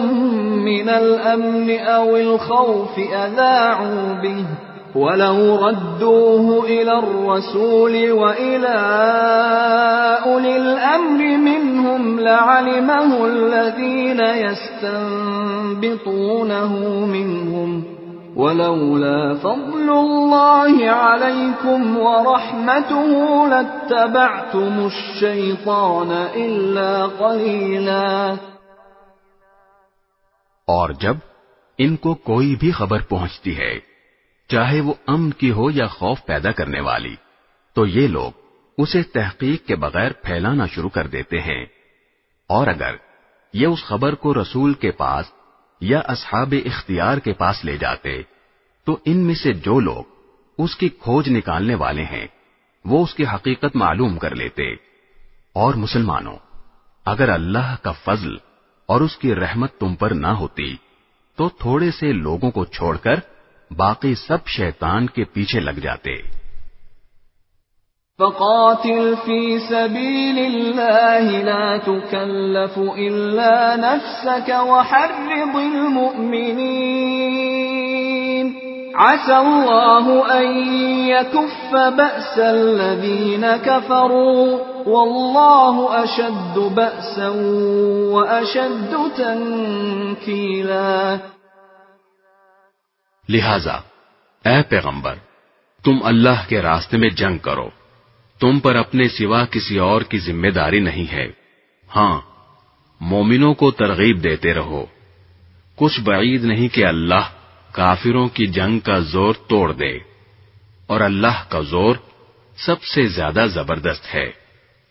مِّنَ الْأَمْنِ أَوِ الْخَوْفِ أَذَاعُوا بِهِ وَلَوْ رَدُّوهُ إِلَى الرَّسُولِ وَإِلَى أُولِي الْأَمْرِ مِنْهُمْ لَعَلِمَهُ الَّذِينَ يَسْتَنبِطُونَهُ مِنْهُمْ ولولا فضل الله عليكم ورحمته لاتبعتم الشيطان إلا قليلا اور جب ان کو کوئی بھی خبر پہنچتی ہے چاہے وہ امن کی ہو یا خوف پیدا کرنے والی، تو یہ لوگ اسے تحقیق کے بغیر پھیلانا شروع کر دیتے ہیں۔ اور اگر یہ اس خبر کو رسول کے پاس یا اصحاب اختیار کے پاس لے جاتے، تو ان میں سے جو لوگ اس کی کھوج نکالنے والے ہیں، وہ اس کی حقیقت معلوم کر لیتے۔ اور مسلمانوں، اگر اللہ کا فضل اور اس کی رحمت تم پر نہ ہوتی، تو تھوڑے سے لوگوں کو چھوڑ کر باقی سب شیطان کے پیچھے لگ جاتے فقاتل في سبيل الله لا تكلف إلا نفسك وحرض المؤمنين. عسى الله أن يكف بأس الذين كفروا. والله أشد بأسا وأشد تنكيلا. لہذا، اے پیغمبر، تم اللہ کے راستے میں جنگ کرو۔ تم پر اپنے سوا کسی اور کی ذمہ داری نہیں ہے۔ ہاں مومنوں کو ترغیب دیتے رہو۔ کچھ بعید نہیں کہ اللہ کافروں کی جنگ کا زور توڑ دے۔ اور اللہ کا زور سب سے زیادہ زبردست ہے۔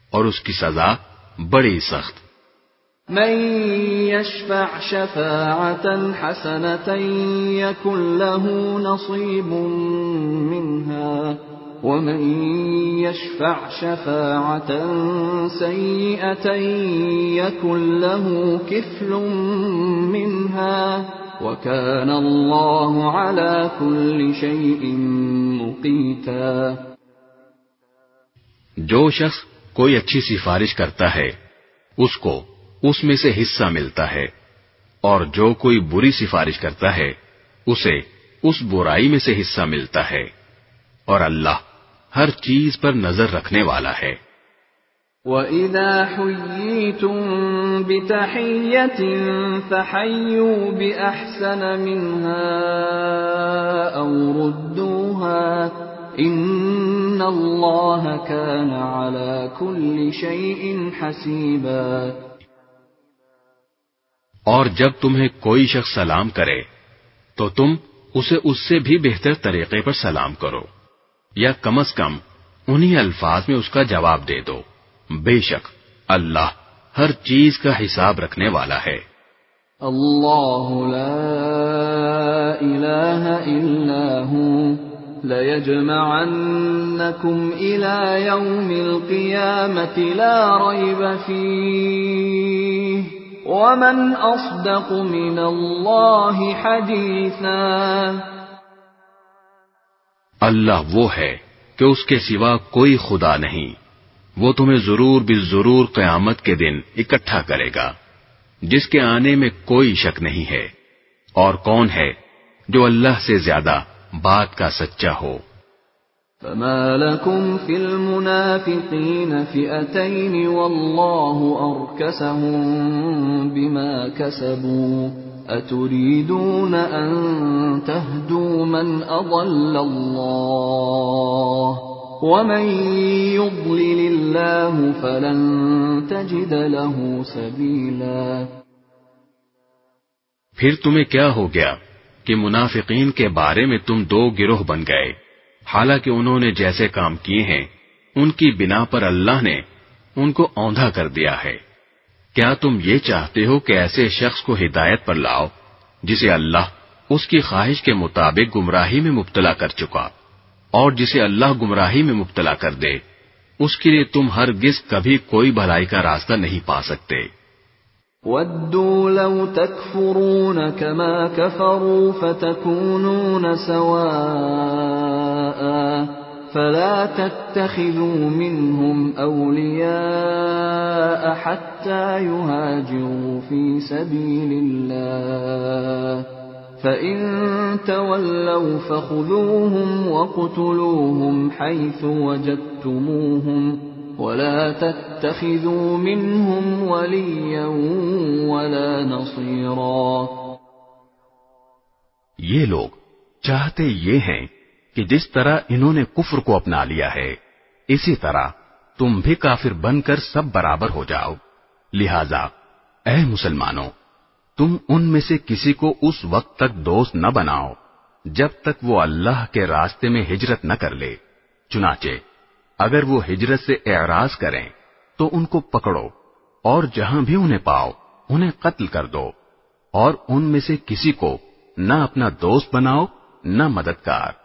اور اس کی سزا بڑی سخت۔ من يشفع شفاعة حسنة يكن له نصيب منها ومن يشفع شفاعة سيئة يكن له كفل منها وكان الله على كل شيء مقيتا جو شخص کوئی اچھی سفارش کرتا ہے اس کو اس میں سے حصہ ملتا ہے اور جو کوئی بری سفارش کرتا ہے، اسے اس برائی میں سے حصہ ملتا ہے۔ اور اللہ ہر چیز پر نظر رکھنے والا ہے۔ وَإِذَا حُيِّيتُم بِتَحِيَّةٍ فَحَيُّوا بِأَحْسَنَ مِنْهَا أَوْ رُدُّوهَا إِنَّ اللَّهَ كَانَ عَلَى كُلِّ شَيْءٍ حَسِيبًا اور جب تمہیں کوئی شخص سلام کرے، تو تم اسے اس سے بھی بہتر طریقے پر سلام کرو، یا کم از کم انہی الفاظ میں اس کا جواب دے دو۔ بے شک، اللہ ہر چیز کا حساب رکھنے والا ہے۔ اللہ لا الہ الا ليجمعنكم إلى يوم القيامة لا ريب فيه ومن أصدق من الله حديثا اللہ وہ ہے کہ اس کے سوا کوئی خدا نہیں۔ وہ تمہیں ضرور بھی ضرور قیامت کے دن اکٹھا کرے گا، جس کے آنے میں کوئی شک نہیں ہے۔ اور کون ہے جو اللہ سے زیادہ بات کا سچا ہو؟ فما لكم في المنافقين فئتين والله أركسهم بما كسبوا أتريدون أن تهدوا من أضل الله ومن يضلل الله فلن تجد له سبيلا پھر تمہیں کیا ہو گیا کہ منافقین کے بارے میں تم دو گروہ بن گئے؟ حالانکہ انہوں نے جیسے کام کیے ہیں، ان کی بنا پر اللہ نے ان کو اوندھا کر دیا ہے۔ کیا تم یہ چاہتے ہو کہ ایسے شخص کو ہدایت پر لاؤ جسے اللہ اس کی خواہش کے مطابق گمراہی میں مبتلا کر چکا، اور جسے اللہ گمراہی میں مبتلا کر دے؟ اس کے لیے تم ہر گز کبھی کوئی بھلائی کا راستہ نہیں پا سکتے۔ ودوا لو تكفرون كما كفروا فتكونون سواء فلا تتخذوا منهم أولياء حتى يهاجروا في سبيل الله. فَإِن تَوَلَّوْا فَخُذُوهُمْ وَاقْتُلُوهُمْ حَيْثُ وَجَدتُّمُوهُمْ وَلَا تَتَّخِذُوا مِنْهُمْ وَلِيًّا وَلَا نَصِيرًا۔ یہ لوگ چاہتے یہ ہیں کہ جس طرح انہوں نے کفر کو اپنا لیا ہے، اسی طرح تم بھی کافر بن کر سب برابر ہو جاؤ۔ لہذا، اے مسلمانوں، تم ان میں سے کسی کو اس وقت تک دوست نہ بناؤ جب تک وہ اللہ کے راستے میں ہجرت نہ کر لے۔ چنانچہ اگر وہ ہجرت سے اعراض کریں، تو ان کو پکڑو اور جہاں بھی انہیں پاؤ، انہیں قتل کر دو اور ان میں سے کسی کو نہ اپنا دوست بناؤ، نہ مددگار۔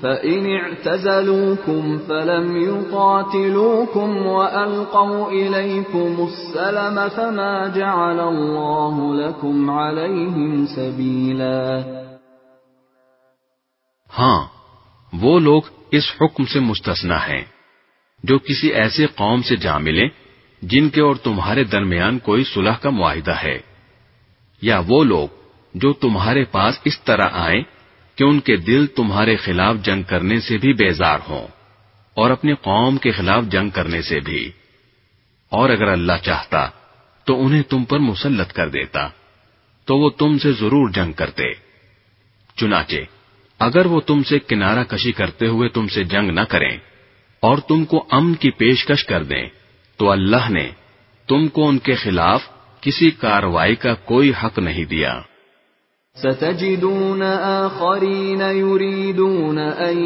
فَإِنِ اعْتَزَلُوكُمْ فَلَمْ يُقَاتِلُوكُمْ وَأَلْقَوْا إِلَيْكُمُ السَّلَمَ فَمَا جَعَلَ اللَّهُ لَكُمْ عَلَيْهِمْ سَبِيلًا ہاں وہ لوگ اس حکم سے مستثنا ہیں۔ جو کسی ایسے قوم سے جا ملے، جن کے اور تمہارے درمیان کوئی صلح کا معاہدہ ہے۔ یا وہ لوگ جو تمہارے پاس اس طرح آئیں کہ ان کے دل تمہارے خلاف جنگ کرنے سے بھی بیزار ہوں اور اپنی قوم کے خلاف جنگ کرنے سے بھی۔ اور اگر اللہ چاہتا تو انہیں تم پر مسلط کر دیتا، تو وہ تم سے ضرور جنگ کرتے۔ چنانچہ، اگر وہ تم سے کنارہ کشی کرتے ہوئے تم سے جنگ نہ کریں اور تم کو امن کی پیشکش کر دیں، تو اللہ نے تم کو ان کے خلاف کسی کاروائی کا کوئی حق نہیں دیا۔ ستجدون آخرين يريدون أن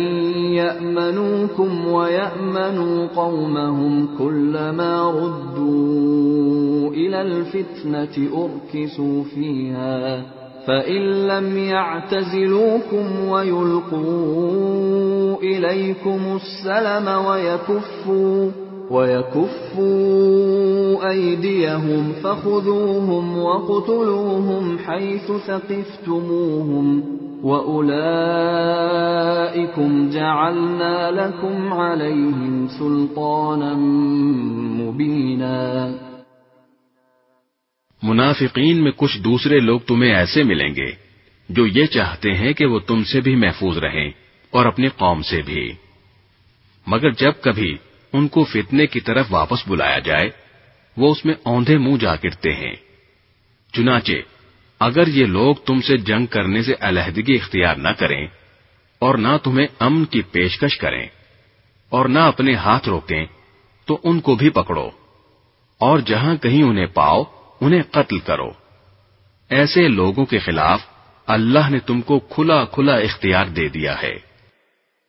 يأمنوكم ويأمنوا قومهم كلما ردوا إلى الفتنة أركسوا فيها فإن لم يعتزلوكم ويلقوا إليكم السلم ويكفوا وَيَكُفُّوا أَيْدِيَهُمْ فَخُذُوهُمْ وَاقْتُلُوهُمْ حَيْثُ ثَقِفْتُمُوهُمْ وَأُولَئِكُمْ جَعَلْنَا لَكُمْ عَلَيْهِمْ سُلْطَانًا مُبِينًا منافقین میں کچھ دوسرے لوگ تمہیں ایسے ملیں گے جو یہ چاہتے ہیں کہ وہ تم سے بھی محفوظ رہیں اور اپنی قوم سے بھی۔ مگر جب کبھی ان کو فتنے کی طرف واپس بلایا جائے، وہ اس میں اوندے منہ جا گرتے ہیں۔ چنانچہ، اگر یہ لوگ تم سے جنگ کرنے سے علیحدگی اختیار نہ کریں اور نہ تمہیں امن کی پیشکش کریں اور نہ اپنے ہاتھ روکیں، تو ان کو بھی پکڑو۔ اور جہاں کہیں انہیں پاؤ، انہیں قتل کرو۔ ایسے لوگوں کے خلاف اللہ نے تم کو کھلا کھلا اختیار دے دیا ہے۔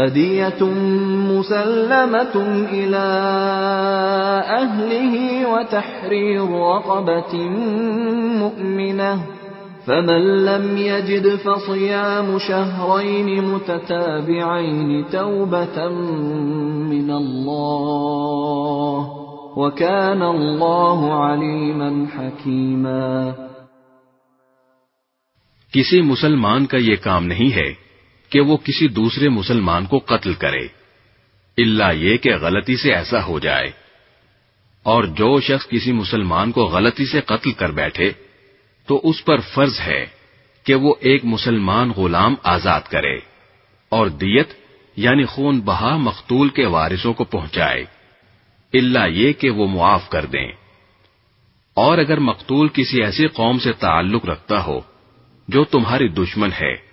فدية مسلمة إلى أهله وتحرير رقبة مؤمنة فمن لم يجد فصيام شهرين متتابعين توبة من الله وكان الله عليما حكيما۔ کسی مسلمان کا یہ کام نہیں ہے۔ کہ وہ کسی دوسرے مسلمان کو قتل کرے۔ اللہ یہ کہ غلطی سے ایسا ہو جائے۔ اور جو شخص کسی مسلمان کو غلطی سے قتل کر بیٹھے، تو اس پر فرض ہے کہ وہ ایک مسلمان غلام آزاد کرے اور دیت یعنی خون بہا مختول کے وارثوں کو پہنچائے۔ اللہ یہ کہ وہ معاف کر دیں۔ اور اگر مقتول کسی ایسی قوم سے تعلق رکھتا ہو جو تمہاری دشمن ہے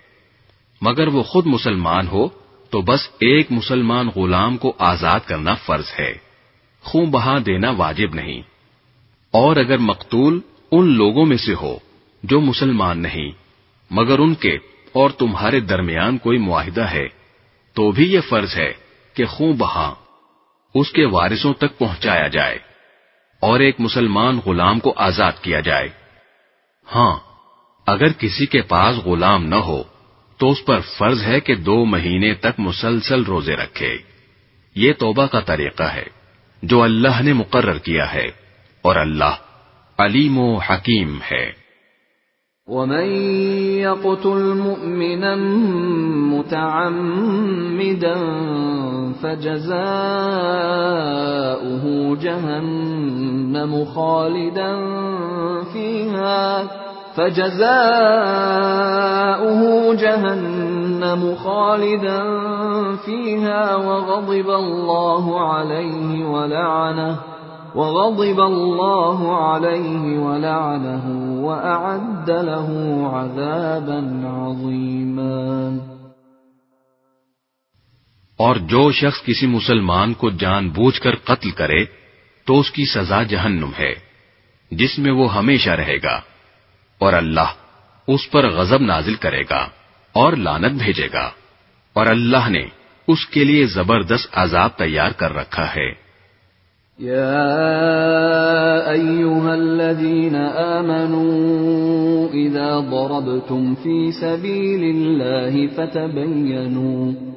مگر وہ خود مسلمان ہو تو بس ایک مسلمان غلام کو آزاد کرنا فرض ہے۔ خون بہا دینا واجب نہیں۔ اور اگر مقتول ان لوگوں میں سے ہو جو مسلمان نہیں، مگر ان کے اور تمہارے درمیان کوئی معاہدہ ہے، تو بھی یہ فرض ہے کہ خون بہا اس کے وارثوں تک پہنچایا جائے اور ایک مسلمان غلام کو آزاد کیا جائے۔ ہاں اگر کسی کے پاس غلام نہ ہو تو اس پر فرض ہے کہ دو مہینے تک مسلسل روزے رکھے۔ یہ توبہ کا طریقہ ہے، جو اللہ نے مقرر کیا ہے، اور اللہ علیم و حکیم ہے۔ ومن يقتل مؤمنا متعمدا فجزاؤه جهنم خالدا فيها۔ فجزاؤه جهنم خالدا فيها وغضب الله عليه ولعنه وغضب الله عليه ولعنه وأعد له عذابا عظيما اور جو شخص کسی مسلمان کو جان بوجھ کر قتل کرے تو اس کی سزا جہنم ہے، جس میں وہ ہمیشہ رہے گا۔ اور اللہ اس پر غضب نازل کرے گا اور لانت بھیجے گا۔ اور اللہ نے اس کے لیے زبردست عذاب تیار کر رکھا ہے۔ يا أيها الذين آمنوا إذا ضربتم في سبيل الله فتبينوا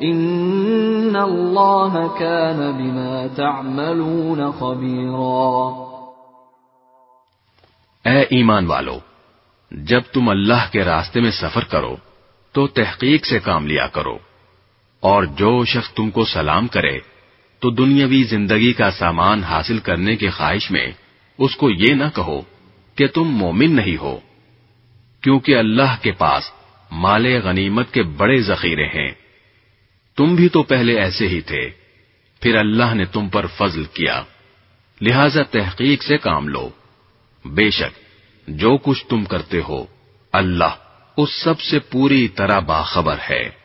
ان اللہ كان بما تعملون خبيرا اے ایمان والو، جب تم اللہ کے راستے میں سفر کرو، تو تحقیق سے کام لیا کرو، اور جو شخص تم کو سلام کرے، تو دنیاوی زندگی کا سامان حاصل کرنے کی خواہش میں اس کو یہ نہ کہو کہ تم مومن نہیں ہو، کیونکہ اللہ کے پاس مال غنیمت کے بڑے ذخیرے ہیں۔ تم بھی تو پہلے ایسے ہی تھے۔ پھر اللہ نے تم پر فضل کیا۔ لہذا تحقیق سے کام لو۔ بے شک، جو کچھ تم کرتے ہو، اللہ اس سب سے پوری طرح باخبر ہے۔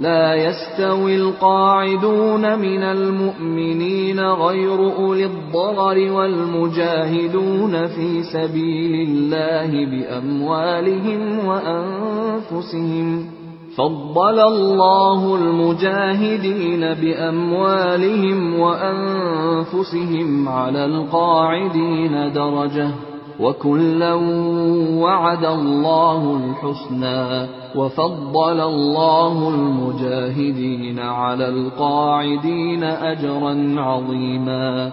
لا يستوي القاعدون من المؤمنين غير أولي الضرر والمجاهدون في سبيل الله بأموالهم وأنفسهم. فضل الله المجاهدين باموالهم وانفسهم على القاعدين درجه وكلا وعد الله الحسنى وفضل الله المجاهدين على القاعدين اجرا عظيما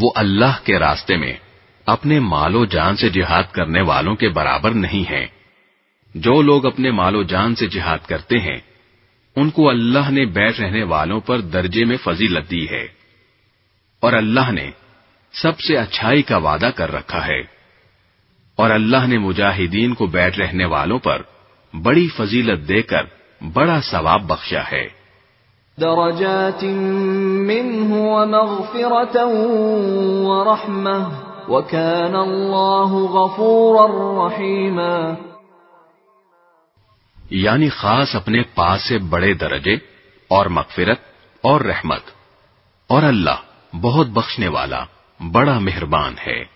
وہ اللہ کے راستے میں اپنے مال و جان سے جہاد کرنے والوں کے برابر نہیں ہیں۔ جو لوگ اپنے مال و جان سے جہاد کرتے ہیں، ان کو اللہ نے بیٹھ رہنے والوں پر درجے میں فضیلت دی ہے۔ اور اللہ نے سب سے اچھائی کا وعدہ کر رکھا ہے۔ اور اللہ نے مجاہدین کو بیٹھ رہنے والوں پر بڑی فضیلت دے کر بڑا ثواب بخشا ہے۔ درجات منه ومغفرة ورحمة، وكان الله غفورا رحيما. یعنی خاص اپنے پاس سے بڑے درجے اور مغفرت اور رحمت۔ اور اللہ بہت بخشنے والا، بڑا مہربان ہے۔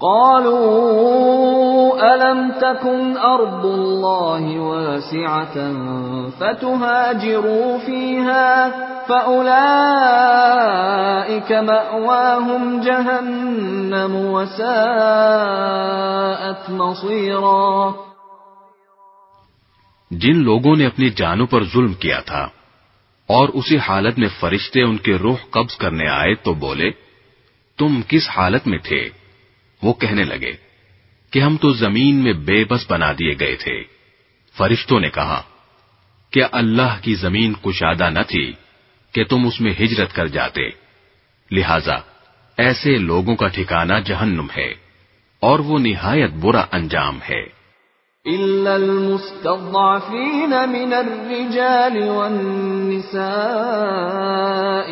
قالوا ألم تكن أرض الله واسعة فتهاجروا فيها فأولئك مأواهم جهنم وساءت مصيرا جن لوگوں نے اپنی جانوں پر ظلم کیا تھا اور اسی حالت میں فرشتے ان کے روح قبض کرنے آئے تو بولے، تم کس حالت میں تھے؟ وہ کہنے لگے کہ ہم تو زمین میں بے بس بنا دیے گئے تھے۔ فرشتوں نے کہا کیا اللہ کی زمین کشادہ نہ تھی کہ تم اس میں ہجرت کر جاتے۔ لہذا ایسے لوگوں کا ٹھکانہ جہنم ہے اور وہ نہایت برا انجام ہے۔ إلا المستضعفين من الرجال والنساء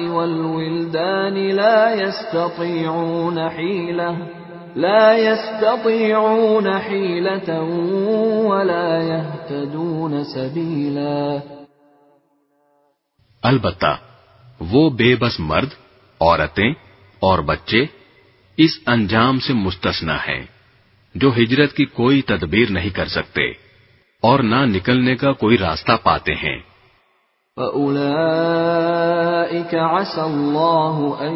والولدان لا يستطيعون حيلة لا يستطيعون حيلة ولا يهتدون سبيلا. البتہ، وہ بے بس مرد، عورتیں اور بچے اس انجام سے مستثنا ہیں، جو ہجرت کی کوئی تدبیر نہیں کر سکتے اور نہ نکلنے کا کوئی راستہ پاتے ہیں۔ فَأُولَئِكَ عَسَى اللَّهُ أَن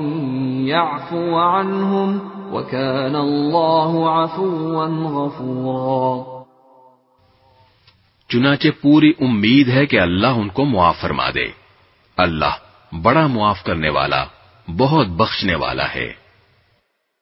يَعْفُوَ عَنْهُمْ وَكَانَ اللَّهُ عَفُوًّا غَفُورًا چنانچہ پوری امید ہے کہ اللہ ان کو معاف فرما دے۔ اللہ بڑا معاف کرنے والا، بہت بخشنے والا ہے۔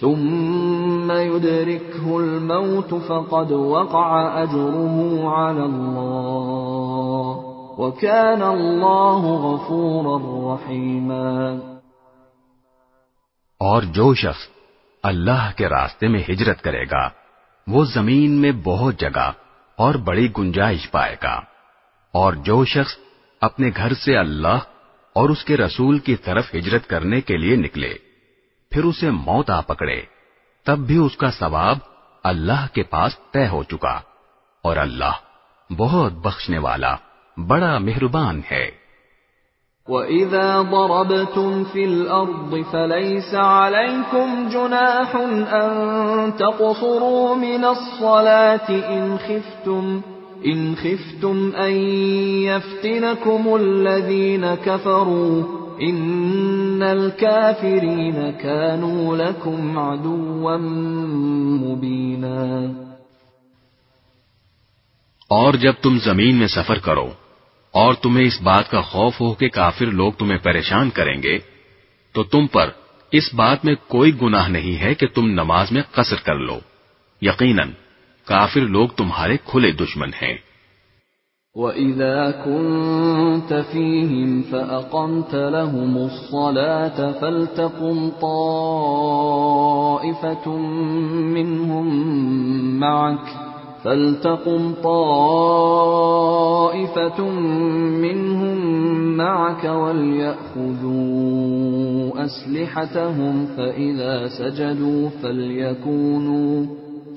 ثم يدركه الموت فقد وقع أجره على الله وكان الله غفورا رحيما اور جو شخص اللہ کے راستے میں ہجرت کرے گا، وہ زمین میں بہت جگہ اور بڑی گنجائش پائے گا۔ اور جو شخص اپنے گھر سے اللہ اور اس کے رسول کی طرف ہجرت کرنے کے لیے نکلے پھر اسے موت آ پکڑے۔ تب بھی اس کا ثواب اللہ کے پاس طے ہو چکا اور اللہ بہت بخشنے والا، بڑا مہربان ہے۔ وَإِذَا ضَرَبْتُمْ فِي الْأَرْضِ فَلَيْسَ عَلَيْكُمْ جُنَاحٌ أَن تَقْصُرُوا مِنَ الصَّلَاةِ إِنْ خِفْتُمْ إِنْ خِفْتُمْ أَن يَفْتِنَكُمُ الَّذِينَ كَفَرُوا۔ إِنَّ الْكَافِرِينَ كَانُوا لَكُمْ عَدُوًّا مُبِينًا اور جب تم زمین میں سفر کرو اور تمہیں اس بات کا خوف ہو کہ کافر لوگ تمہیں پریشان کریں گے، تو تم پر اس بات میں کوئی گناہ نہیں ہے کہ تم نماز میں قصر کر لو۔ یقیناً کافر لوگ تمہارے کھلے دشمن ہیں۔ وَإِذَا كُنْتَ فِيهِمْ فَأَقَمْتَ لَهُمُ الصَّلَاةَ فَلْتَقُمْ طَائِفَةٌ مِّنْهُمْ مَعَكَ فلتقم طائفة منهم معك وليأخذوا أسلحتهم فإذا سجدوا فليكونوا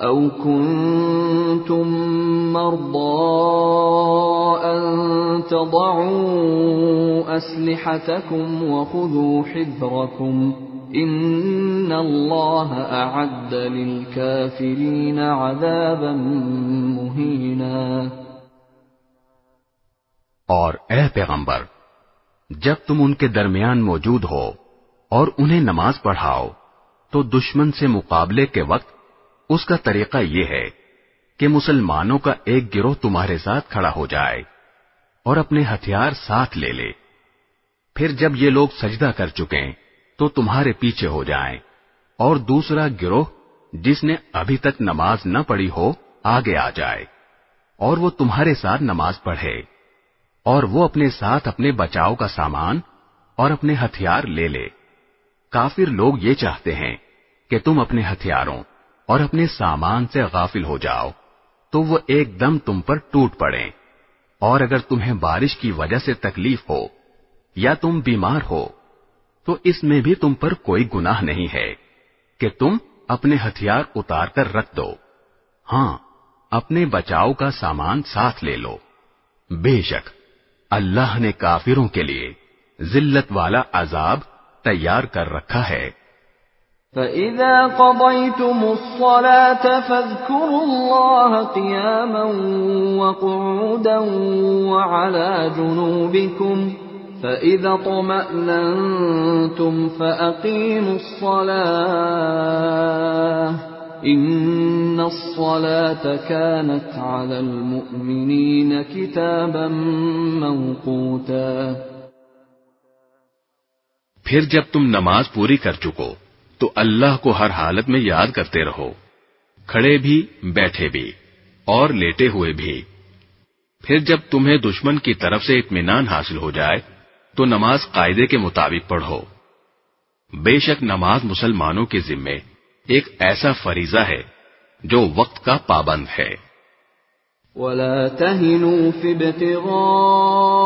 أو كنتم مرضى أن تضعوا أسلحتكم وخذوا حذركم إن الله أعد للكافرين عذابا مهينا۔ اور اے پیغمبر، جب تم ان کے درمیان موجود ہو اور انہیں نماز پڑھاؤ، تو دشمن سے مقابلے کے وقت اس کا طریقہ یہ ہے کہ مسلمانوں کا ایک گروہ تمہارے ساتھ کھڑا ہو جائے اور اپنے ہتھیار ساتھ لے لے۔ پھر جب یہ لوگ سجدہ کر چکے تو تمہارے پیچھے ہو جائیں اور دوسرا گروہ جس نے ابھی تک نماز نہ پڑھی ہو، آگے آ جائے اور وہ تمہارے ساتھ نماز پڑھے اور وہ اپنے ساتھ اپنے بچاؤ کا سامان اور اپنے ہتھیار لے لے۔ کافر لوگ یہ چاہتے ہیں کہ تم اپنے ہتھیاروں اور اپنے سامان سے غافل ہو جاؤ، تو وہ ایک دم تم پر ٹوٹ پڑے اور اگر تمہیں بارش کی وجہ سے تکلیف ہو یا تم بیمار ہو، تو اس میں بھی تم پر کوئی گناہ نہیں ہے کہ تم اپنے ہتھیار اتار کر رکھ دو۔ ہاں اپنے بچاؤ کا سامان ساتھ لے لو۔ بے شک، اللہ نے کافروں کے لیے ذلت والا عذاب تیار کر رکھا ہے۔ فَإِذَا قَضَيْتُمُ الصَّلَاةَ فَاذْكُرُوا اللَّهَ قِيَامًا وَقُعُودًا وَعَلَى جُنُوبِكُمْ فَإِذَا طُمَأْنَنْتُمْ فَأَقِيمُوا الصَّلَاةَ إن الصلاة كانت على المؤمنين كتابا موقوتا پھر جب تم نماز پوری کر چکو تو اللہ کو ہر حالت میں یاد کرتے رہو۔ کھڑے بھی، بیٹھے بھی، اور لیٹے ہوئے بھی۔ پھر جب تمہیں دشمن کی طرف سے اطمینان حاصل ہو جائے، تو نماز قاعدے کے مطابق پڑھو۔ بے شک نماز مسلمانوں کے ذمے ایک ایسا فریضہ ہے جو وقت کا پابند ہے۔ ولا تهنوا في ابتغاء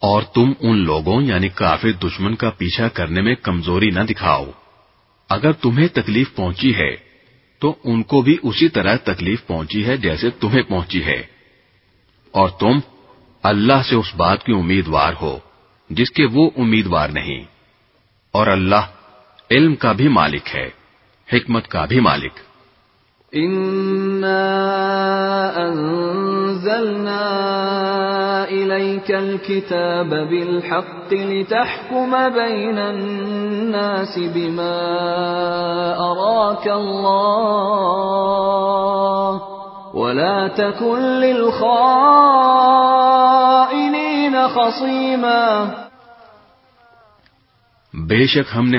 اور تم ان لوگوں یعنی کافر دشمن کا پیچھا کرنے میں کمزوری نہ دکھاؤ۔ اگر تمہیں تکلیف پہنچی ہے، تو ان کو بھی اسی طرح تکلیف پہنچی ہے جیسے تمہیں پہنچی ہے۔ اور تم اللہ سے اس بات کی امیدوار ہو، جس کے وہ امیدوار نہیں۔ اور اللہ علم کا بھی مالک ہے، حکمت کا بھی مالک۔ إنا أنزلنا إليك الكتاب بالحق لتحكم بين الناس بما أراك الله ولا تكن للخائنين خصيما بے شک ہم نے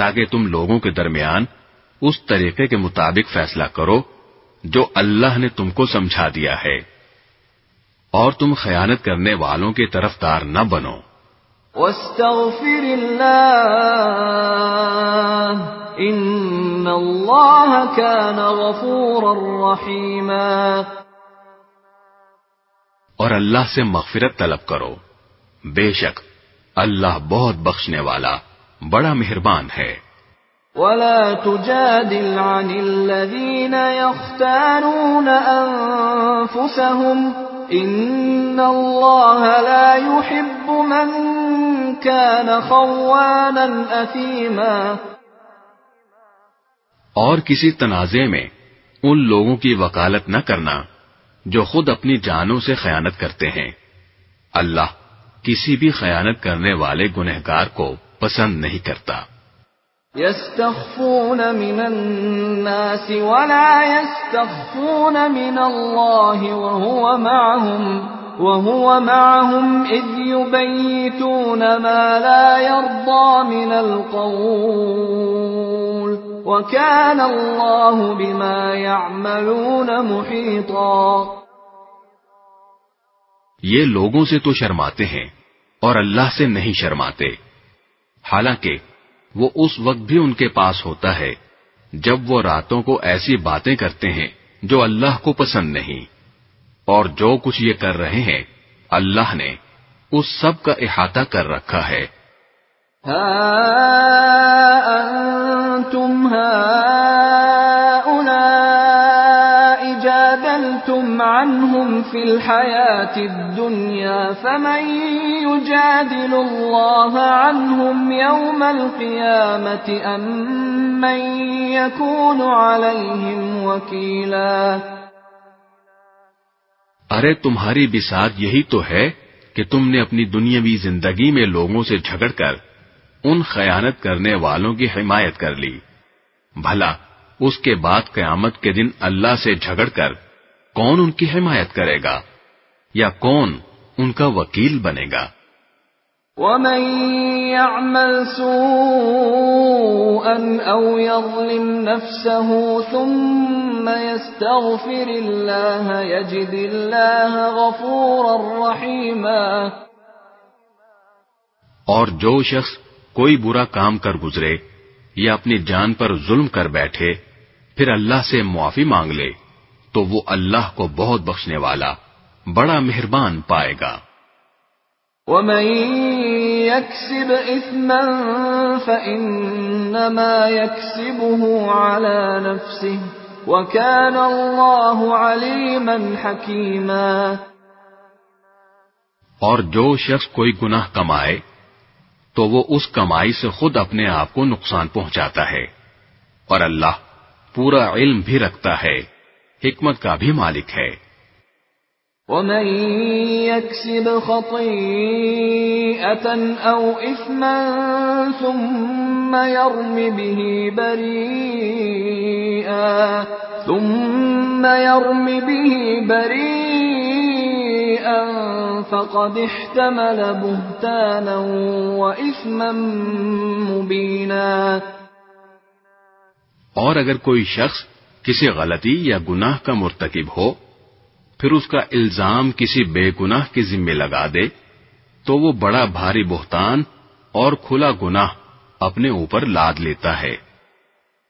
تاکہ تم لوگوں کے درمیان اس طریقے کے مطابق فیصلہ کرو جو اللہ نے تم کو سمجھا دیا ہے۔ اور تم خیانت کرنے والوں کی طرفدار نہ بنو۔ واستغفر ان كان غفورا رحيما۔ اور اللہ سے مغفرت طلب کرو۔ بے شک اللہ بہت بخشنے والا۔ بڑا مہربان ہے۔ ولا تجادل عن الذين يختانون انفسهم ان الله لا يحب من كان خوانا اثيما اور کسی تنازع میں ان لوگوں کی وکالت نہ کرنا جو خود اپنی جانوں سے خیانت کرتے ہیں۔ اللہ کسی بھی خیانت کرنے والے گنہگار کو پسند نہیں کرتا۔ يستخفون من الناس ولا يستخفون من الله وهو معهم وهو معهم إذ يبيتون ما لا يرضى من القول وكان الله بما يعملون محيطا یہ لوگوں سے تو شرماتے ہیں اور اللہ سے نہیں شرماتے۔ حالانکہ وہ اس وقت بھی ان کے پاس ہوتا ہے جب وہ راتوں کو ایسی باتیں کرتے ہیں جو اللہ کو پسند نہیں۔ اور جو کچھ یہ کر رہے ہیں، اللہ نے اس سب کا احاطہ کر رکھا ہے۔ ہاں، ہاں۔ تم عنهم في الحياة الدنيا فمن يجادل الله عنهم يوم القيامة أم من يكون عليهم وكيلا ارے تمہاری بساد یہی تو ہے کہ تم نے اپنی دنیاوی زندگی میں لوگوں سے جھگڑ کر ان خیانت کرنے والوں کی حمایت کر لی۔ بھلا، اس کے بعد قیامت کے دن اللہ سے جھگڑ کر کون ان کی حمایت کرے گا یا کون ان کا وکیل بنے گا؟ ومن يعمل سوءا او يظلم نفسه ثم يستغفر الله يجد الله غفورا رحيما۔ اور جو شخص کوئی برا کام کر گزرے یا اپنی جان پر ظلم کر بیٹھے پھر اللہ سے معافی مانگ لے۔ تو وہ اللہ کو بہت بخشنے والا بڑا مہربان پائے گا۔ ومن يكسب يكسبه على نفسه وكان الله عليما حكيما۔ اور جو شخص کوئی گناہ کمائے تو وہ اس کمائی سے خود اپنے آپ کو نقصان پہنچاتا ہے اور اللہ پورا علم بھی رکھتا ہے۔ حکمت کا بھی مالک ہے ومن يكسب خطيئة أو إثما ثم يرم به بريئا ثم يرم به بريئا فقد احتمل بهتانا وإثما مبينا اور اگر کوئی شخص کسی غلطی یا گناہ کا مرتکب ہو، پھر اس کا الزام کسی بے گناہ کے ذمے لگا دے، تو وہ بڑا بھاری بہتان اور کھلا گناہ اپنے اوپر لاد لیتا ہے۔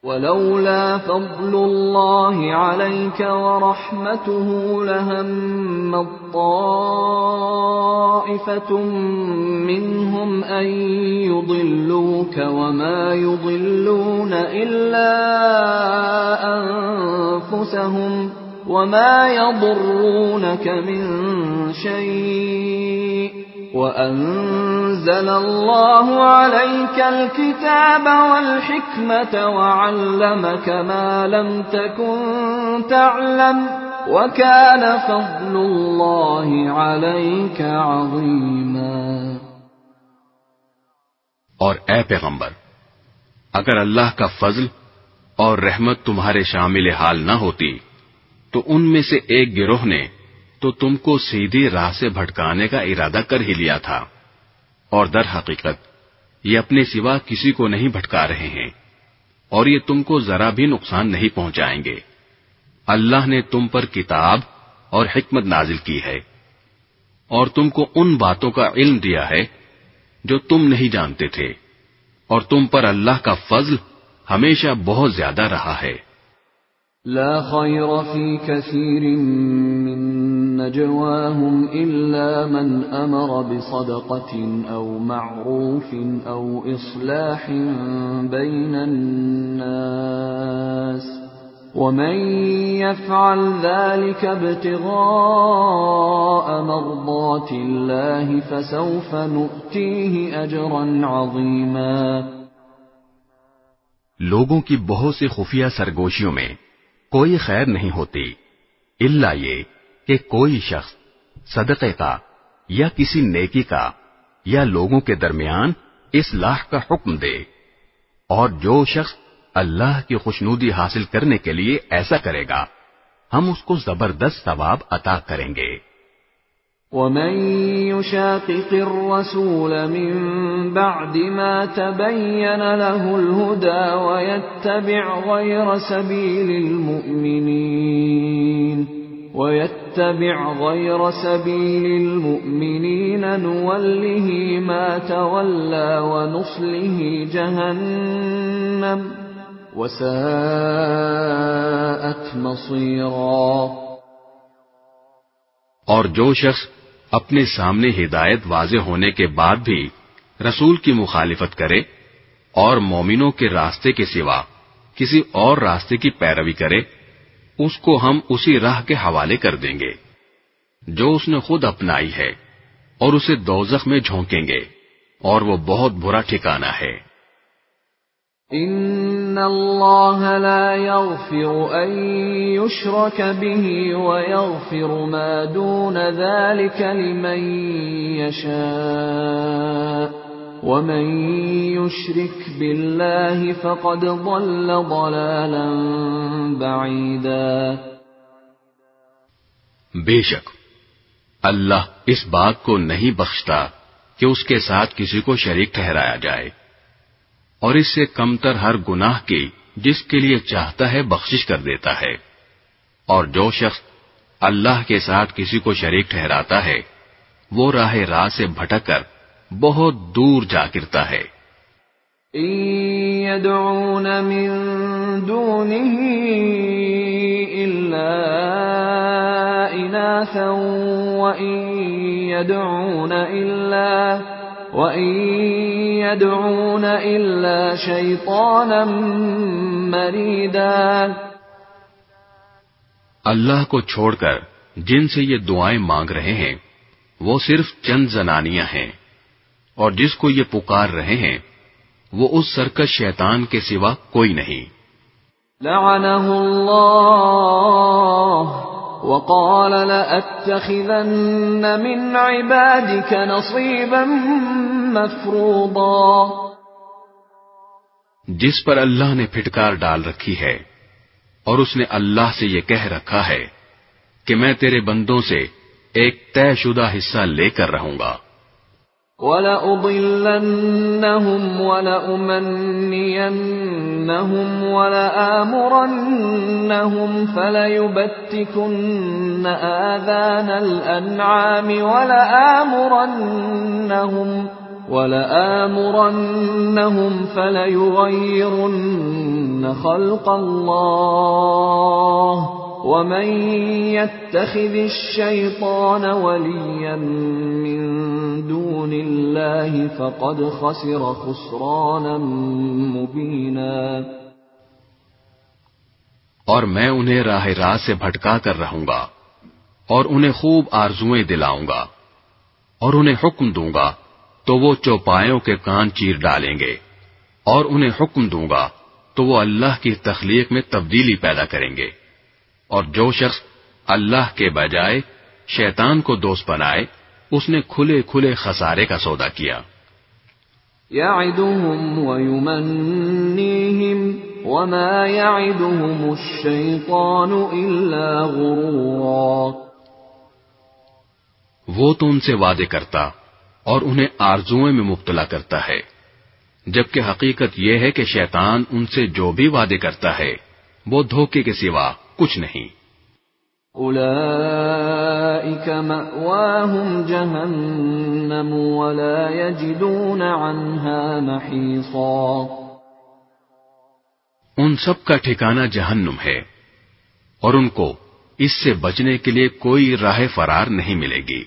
ولولا فضل الله عليك ورحمته لهم الطائفة منهم أن يضلوك وما يضلون إلا أنفسهم وما يضرونك من شيء وأنزل الله عليك الكتاب والحكمة وعلمك ما لم تكن تعلم وكان فضل الله عليك عظيما. اور اے پیغمبر اگر اللہ کا فضل اور رحمت تمہارے شامل حال نہ ہوتی تو ان میں سے ایک گروہ نے تو تم کو سیدھی راہ سے بھٹکانے کا ارادہ کر ہی لیا تھا۔ اور در حقیقت، یہ اپنے سوا کسی کو نہیں بھٹکا رہے ہیں۔ اور یہ تم کو ذرا بھی نقصان نہیں پہنچائیں گے۔ اللہ نے تم پر کتاب اور حکمت نازل کی ہے۔ اور تم کو ان باتوں کا علم دیا ہے جو تم نہیں جانتے تھے۔ اور تم پر اللہ کا فضل ہمیشہ بہت زیادہ رہا ہے۔ لا خير في كثير من نجواهم إلا من أمر بصدقة أو معروف أو إصلاح بين الناس ومن يفعل ذلك ابتغاء مرضات الله فسوف نؤتيه أجرا عظيما لوگوں کی بہت سی خفیہ سرگوشیوں میں کوئی خیر نہیں ہوتی اللہ یہ کہ کوئی شخص صدقے کا یا کسی نیکی کا یا لوگوں کے درمیان اصلاح کا حکم دے اور جو شخص اللہ کی خوشنودی حاصل کرنے کے لیے ایسا کرے گا، ہم اس کو زبردست ثواب عطا کریں گے۔ ومن يشاقق الرسول من بعد ما تبين له الهدى ويتبع غير سبيل المؤمنين ويتبع غير سبيل المؤمنين نوله ما تولى ونصله جهنم وساءت مصيرا اور جو شخص اپنے سامنے ہدایت واضح ہونے کے بعد بھی رسول کی مخالفت کرے اور مومنوں کے راستے کے سوا کسی اور راستے کی پیروی کرے اس کو ہم اسی راہ کے حوالے کر دیں گے، جو اس نے خود اپنائی ہے، اور اسے دوزخ میں جھونکیں گے، اور وہ بہت برا ٹھکانہ ہے۔ ان الله لا يغفر ان يشرك به ويغفر ما دون ذلك لمن يشاء ومن يشرك بالله فقد ضل ضلالا بعيدا بے شک، اللہ اس بات کو نہیں بخشتا کہ اس کے ساتھ کسی کو شریک ٹھہرایا جائے، اور اس سے کم تر ہر گناہ کی جس کے لیے چاہتا ہے بخشش کر دیتا ہے۔ اور جو شخص اللہ کے ساتھ کسی کو شریک ٹھہراتا ہے، وہ راہ راہ سے بھٹک کر بہت دور جا گرتا ہے۔ يدعون من دونه إلا إناثا وإن يدعون إلا يَدْعُونَ إِلَّا شَيْطَانًا مَرِيدًا اللہ کو چھوڑ کر جن سے یہ دعائیں مانگ رہے ہیں وہ صرف چند زنانیاں ہیں۔ اور جس کو یہ پکار رہے ہیں وہ اس سرکش شیطان کے سوا کوئی نہیں۔ لعنه اللہ وقال لأتخذن من عبادك نصيبا مفروضا۔ جس پر اللہ نے پھٹکار ڈال رکھی ہے اور اس نے اللہ سے یہ کہہ رکھا ہے کہ میں تیرے بندوں سے ایک طے شدہ حصہ لے کر رہوں گا۔ وَلَأُضِلَّنَّهُمْ وَلَأُمَنِّيَنَّهُمْ وَلَآمُرَنَّهُمْ فَلَيُبَتِّكُنَّ آذَانَ الْأَنْعَامِ وَلَآمُرَنَّهُمْ وَلَآمُرَنَّهُمْ فَلَيُغَيِّرُنَّ خَلْقَ اللَّهِ ومن يتخذ الشيطان وليا من دون الله فقد خسر خسرانا مبينا اور میں انہیں راہ راہ سے بھٹکا کر رہوں گا اور انہیں خوب آرزویں دلاؤں گا اور انہیں حکم دوں گا تو وہ چوپایوں کے کان چیر ڈالیں گے اور انہیں حکم دوں گا تو وہ اللہ کی تخلیق میں تبدیلی پیدا کریں گے۔ اور جو شخص اللہ کے بجائے شیطان کو دوست بنائے اس نے کھلے کھلے خسارے کا سودا کیا۔ يعدهم ويمنيهم وما يعدهم الشيطان إلا غرورا۔ وہ تو ان سے وعدے کرتا اور انہیں آرزوئیں میں مبتلا کرتا ہے جبکہ حقیقت یہ ہے کہ شیطان ان سے جو بھی وعدے کرتا ہے وہ دھوکے کے سوا کچھ نہیں۔ اولئك مأواهم جهنم ولا يجدون عنها محيصا ان سب کا ٹھکانہ جہنم ہے اور ان کو اس سے بچنے کے لیے کوئی راہ فرار نہیں ملے گی۔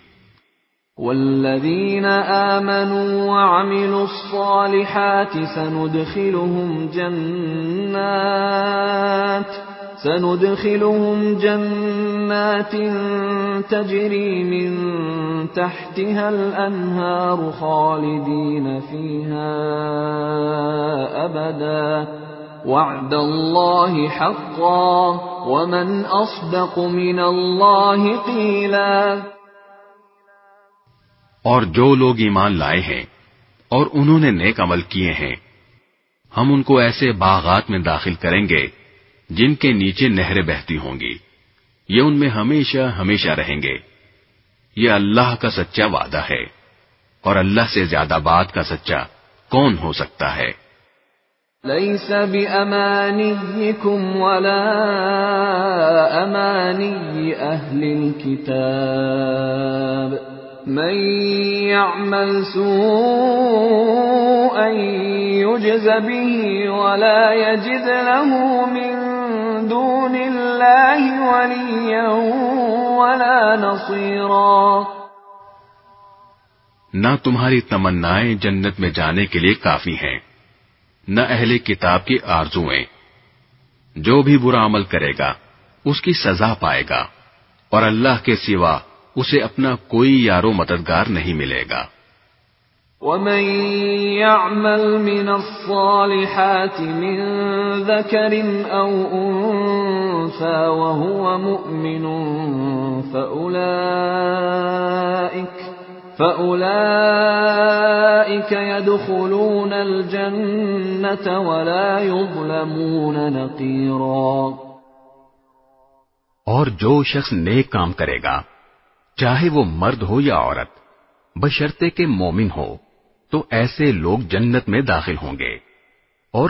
والذين آمنوا وعملوا الصالحات سندخلهم جنات۔ سندخلهم جنات تجري من تحتها الأنهار خالدين فيها أبدا. وعد الله حقا ومن أصدق من الله قيلا. اور جو لوگ ایمان لائے ہیں اور انہوں نے نیک عمل کیے ہیں، ہم ان کو ایسے باغات میں داخل کریں گے جن کے نیچے نہریں بہتی ہوں گی۔ یہ ان میں ہمیشہ ہمیشہ رہیں گے۔ یہ اللہ کا سچا وعدہ ہے۔ اور اللہ سے زیادہ بات کا سچا کون ہو سکتا ہے؟ ليس بأمانيكم ولا أماني أهل الكتاب من يعمل سوءا يجز به ولا يجد له من دون الله وليا ولا نصيرا. نہ تمہاری تمنائیں جنت میں جانے کے لیے کافی ہیں، نہ اہل کتاب کی آرزویں جو بھی برا عمل کرے گا، اس کی سزا پائے گا، اور اللہ کے سوا اسے اپنا کوئی یارو مددگار نہیں ملے گا۔ ومن يعمل من الصالحات من ذكر أو انثى وهو مؤمن فاولئك فأولئك يدخلون الجنة ولا يظلمون نقيرا اور جو شخص نیک کام کرے گا چاہے وہ مرد ہو یا عورت بشرتے کے مومن ہو تو ایسے لوگ جنت میں داخل ہوں گے اور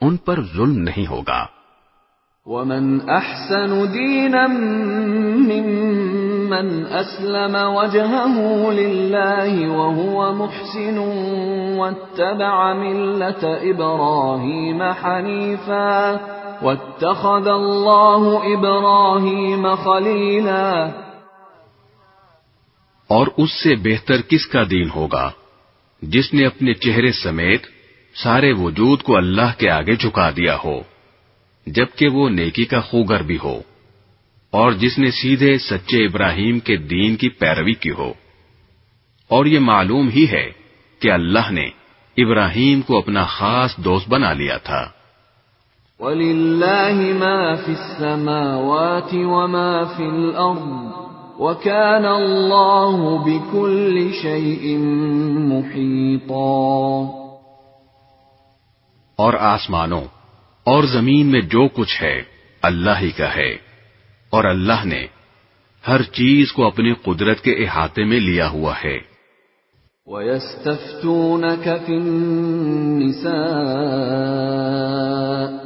ان پر ظلم نہیں ہوگا ومن احسن دينا ممن اسلم وجهه لله وهو محسن واتبع مله إبراهيم حنيفا واتخذ الله إبراهيم خليلا اور اس سے بہتر کس کا دین ہوگا؟ جس نے اپنے چہرے سمیت سارے وجود کو اللہ کے آگے جھکا دیا ہو، جبکہ وہ نیکی کا خوگر بھی ہو، اور جس نے سیدھے سچے ابراہیم کے دین کی پیروی کی ہو۔ اور یہ معلوم ہی ہے کہ اللہ نے ابراہیم کو اپنا خاص دوست بنا لیا تھا۔ وَلِلَّهِ مَا فِي السَّمَاوَاتِ وَمَا فِي الْأَرْضِ۔ وَكَانَ اللَّهُ بِكُلِّ شَيْءٍ مُحِيطًا۔ اور آسمانوں اور زمین میں جو کچھ ہے اللہ ہی کا ہے۔ اور اللہ نے ہر چیز کو اپنی قدرت کے احاطے میں لیا ہوا ہے۔ وَيَسْتَفْتُونَكَ فِي النِّسَاءِ۔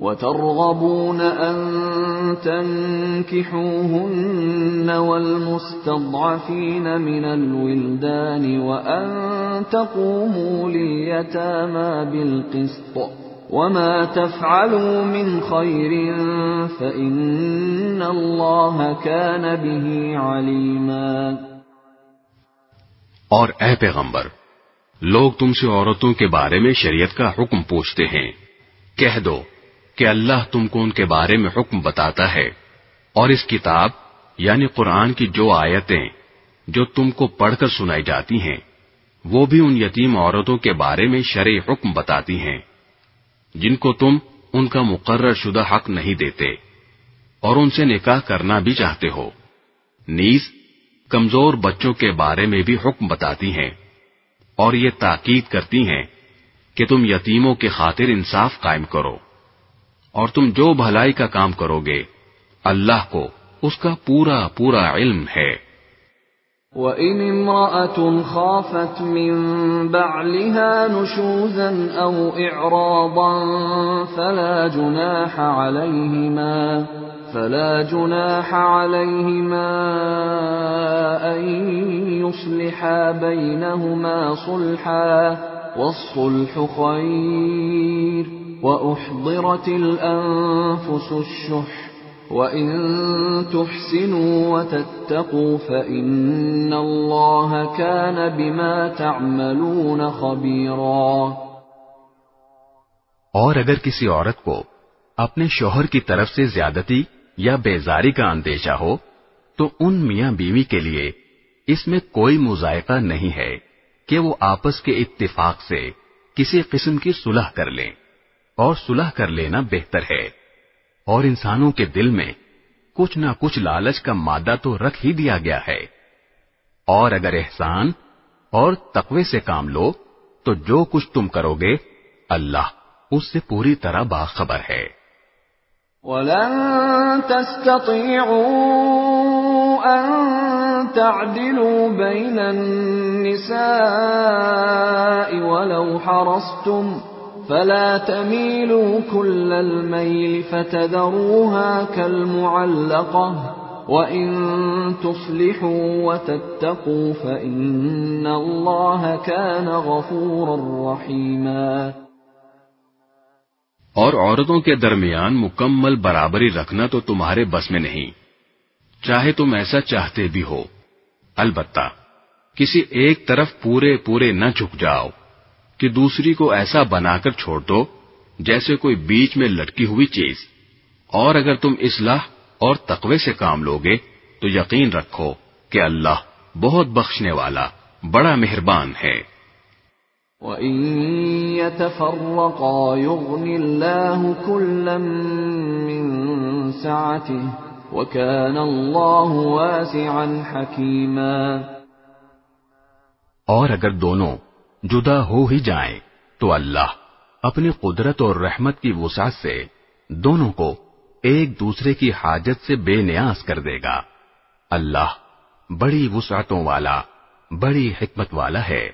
وترغبون أن تنكحوهن والمستضعفين من الولدان وأن تقوموا لليتامى بالقسط وما تفعلوا من خير فإن الله كان به عليما. اور اے پیغمبر لوگ تم سے عورتوں کے بارے میں شریعت کا حکم پوچھتے ہیں۔ کہہ دو کہ اللہ تم کو ان کے بارے میں حکم بتاتا ہے اور اس کتاب یعنی قرآن کی جو آیتیں جو تم کو پڑھ کر سنائی جاتی ہیں، وہ بھی ان یتیم عورتوں کے بارے میں شرع حکم بتاتی ہیں، جن کو تم ان کا مقرر شدہ حق نہیں دیتے اور ان سے نکاح کرنا بھی چاہتے ہو۔ نیز، کمزور بچوں کے بارے میں بھی حکم بتاتی ہیں اور یہ تاکید کرتی ہیں کہ تم یتیموں کے خاطر انصاف قائم کرو۔ اور تم جو بھلائی کا کام کرو گے، اللہ کو اس کا پورا پورا علم ہے۔ وَإِنِ امْرَأَةٌ خَافَتْ مِنْ بَعْلِهَا نُشُوزًا أَوْ إِعْرَاضًا فَلَا جُنَاحَ عَلَيْهِمَا، فلا جناح عليهما أن يصلحا بينهما صلحا، والصلح خير۔ وأحضرت الأنفس الشح وَإِن تُحْسِنُوا وَتَتَّقُوا فَإِنَّ اللَّهَ كَانَ بِمَا تَعْمَلُونَ خَبِيرًا اور اگر کسی عورت کو اپنے شوہر کی طرف سے زیادتی یا بیزاری کا اندیشہ ہو، تو ان میاں بیوی کے لیے اس میں کوئی مذائقہ نہیں ہے کہ وہ آپس کے اتفاق سے کسی قسم کی صلح کر لیں۔ اور صلح کر لینا بہتر ہے۔ اور انسانوں کے دل میں کچھ نہ کچھ لالچ کا مادہ تو رکھ ہی دیا گیا ہے۔ اور اگر احسان اور تقوی سے کام لو، تو جو کچھ تم کرو گے، اللہ اس سے پوری طرح باخبر ہے۔ وَلَن تَسْتَطِيعُوا أَن تَعْدِلُوا بَيْنَ النِّسَاءِ وَلَوْ حَرَصْتُمْ فَلَا تَمِيلُوا كُلَّ الْمَيْلِ فَتَذَرُوهَا كَالْمُعَلَّقَةِ وَإِن تُصْلِحُوا وَتَتَّقُوا فَإِنَّ اللَّهَ كَانَ غَفُورًا رَّحِيمًا اور عورتوں کے درمیان مکمل برابری رکھنا تو تمہارے بس میں نہیں۔ چاہے تم ایسا چاہتے بھی ہو۔ البتہ کسی ایک طرف پورے پورے نہ جھک جاؤ۔ کہ دوسری کو ایسا بنا کر چھوڑ دو جیسے کوئی بیچ میں لٹکی ہوئی چیز۔ اور اگر تم اصلاح اور تقوی سے کام لوگے تو یقین رکھو کہ اللہ بہت بخشنے والا بڑا مہربان ہے۔ وَإِن يَتَفَرَّقَا يُغْنِ اللَّهُ كُلًّا مِّن سَعَتِهِ وَكَانَ اللَّهُ وَاسِعًا حَكِيمًا۔ اور اگر دونوں جدا ہو ہی جائیں تو اللہ اپنی قدرت اور رحمت کی وسعت سے دونوں کو ایک دوسرے کی حاجت سے بے نیاز کر دے گا۔ اللہ بڑی وسعتوں والا، بڑی حکمت والا ہے۔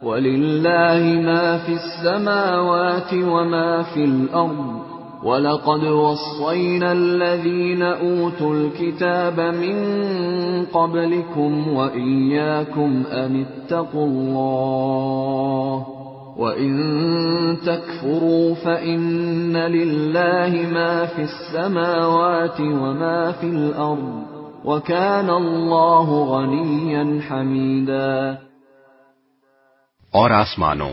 وَلِلَّهِ مَا فِي السَّمَاوَاتِ وَمَا فِي الْأَرْضِ وَلَقَدْ وَصَّيْنَا الَّذِينَ أُوتُوا الْكِتَابَ مِن قَبْلِكُمْ وَإِيَّاكُمْ أَنِ اتَّقُوا اللَّهَ وَإِن تَكْفُرُوا فَإِنَّ لِلَّهِ مَا فِي السَّمَاوَاتِ وَمَا فِي الْأَرْضِ وَكَانَ اللَّهُ غَنِيًّا حَمِيدًا اور آسمانوں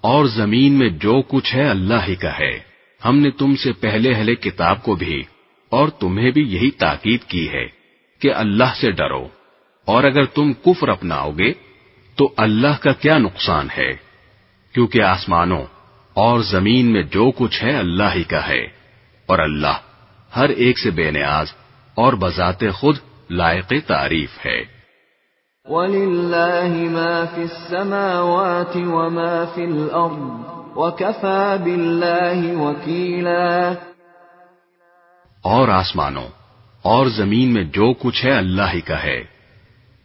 اور زمین میں جو کچھ ہے اللہ ہی کا ہے۔ ہم نے تم سے پہلے ہلے کتاب کو بھی اور تمہیں بھی یہی تاکید کی ہے کہ اللہ سے ڈرو اور اگر تم کفر اپناؤ گے تو اللہ کا کیا نقصان ہے؟ کیونکہ آسمانوں اور زمین میں جو کچھ ہے اللہ ہی کا ہے اور اللہ ہر ایک سے بے نیاز اور بذات خود لائق تعریف ہے۔ وَلِلَّهِ مَا فِي السَّمَاوَاتِ وَمَا فِي الْأَرْضِ وَكَفَى بِاللَّهِ وَكِيلًا اور آسمانوں اور زمین میں جو کچھ ہے اللہ ہی کا ہے۔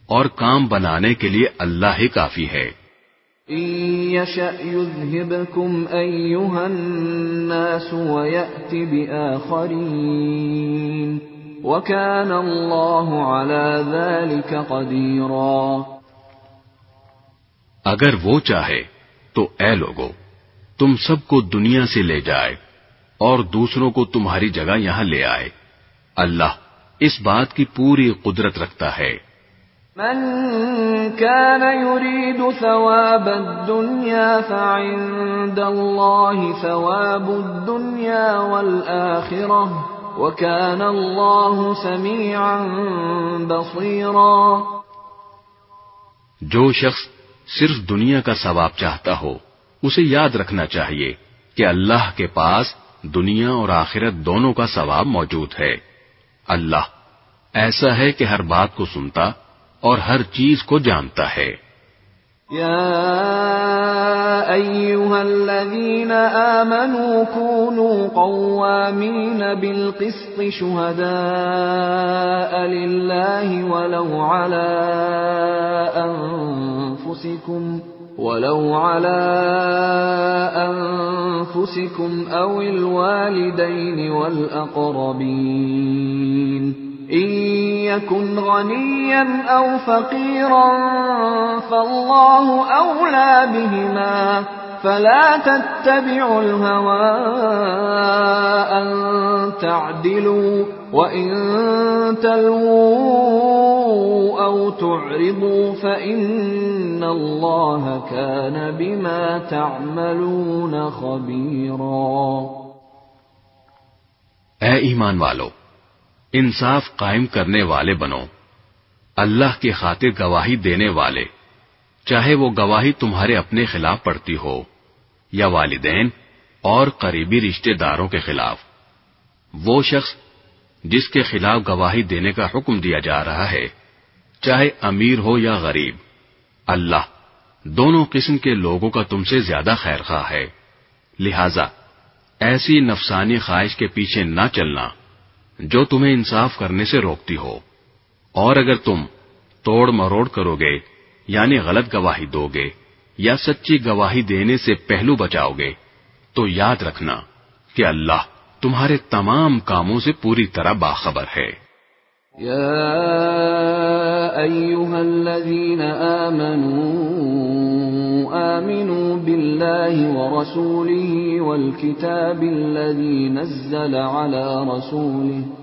اور کام بنانے کے لیے اللہ ہی کافی ہے۔ يَشَأْ يُذْهِبْكُمْ أَيُّهَا النَّاسُ وَيَأْتِ بِآخَرِينَ وَكَانَ اللَّهُ عَلَى ذَلِكَ قَدِيرًا اگر وہ چاہے تو اے لوگو تم سب کو دنیا سے لے جائے اور دوسروں کو تمہاری جگہ یہاں لے آئے۔ اللہ اس بات کی پوری قدرت رکھتا ہے۔ من كان يريد ثواب الدنيا فعند الله ثواب الدنيا والآخرة وَكَانَ اللَّهُ سَمِيعًا بَصِيرًا جو شخص صرف دنیا کا ثواب چاہتا ہو اسے یاد رکھنا چاہیے کہ اللہ کے پاس دنیا اور آخرت دونوں کا ثواب موجود ہے۔ اللہ ایسا ہے کہ ہر بات کو سنتا اور ہر چیز کو جانتا ہے۔ يا ايها الذين امنوا كونوا قوامين بالقسط شهداء لله ولو على انفسكم ولو على أنفسكم أو الوالدين والأقربين إن يكن غنيا أو فقيرا فالله أولى بهما فلا تتبعوا الهوى أن تعدلوا وإن تلووا أو تعرضوا فإن الله كان بما تعملون خبيرا اے ایمان والو، انصاف قائم کرنے والے بنو، اللہ کی خاطر گواہی دینے والے، چاہے وہ گواہی تمہارے اپنے خلاف پڑتی ہو۔ یا والدین اور قریبی رشتہ داروں کے خلاف۔ وہ شخص جس کے خلاف گواہی دینے کا حکم دیا جا رہا ہے، چاہے امیر ہو یا غریب، اللہ دونوں قسم کے لوگوں کا تم سے زیادہ خیر خواہ ہے۔ لہذا ایسی نفسانی خواہش کے پیچھے نہ چلنا جو تمہیں انصاف کرنے سے روکتی ہو۔ اور اگر تم توڑ مروڑ کرو گے یعنی غلط گواہی دو گے یا سچی گواہی دینے سے پہلو بچاؤ گے، تو یاد رکھنا کہ اللہ تمہارے تمام کاموں سے پوری طرح باخبر ہے۔ يا أيها الذين آمنوا آمنوا بالله ورسوله والكتاب الذي نزل على رسوله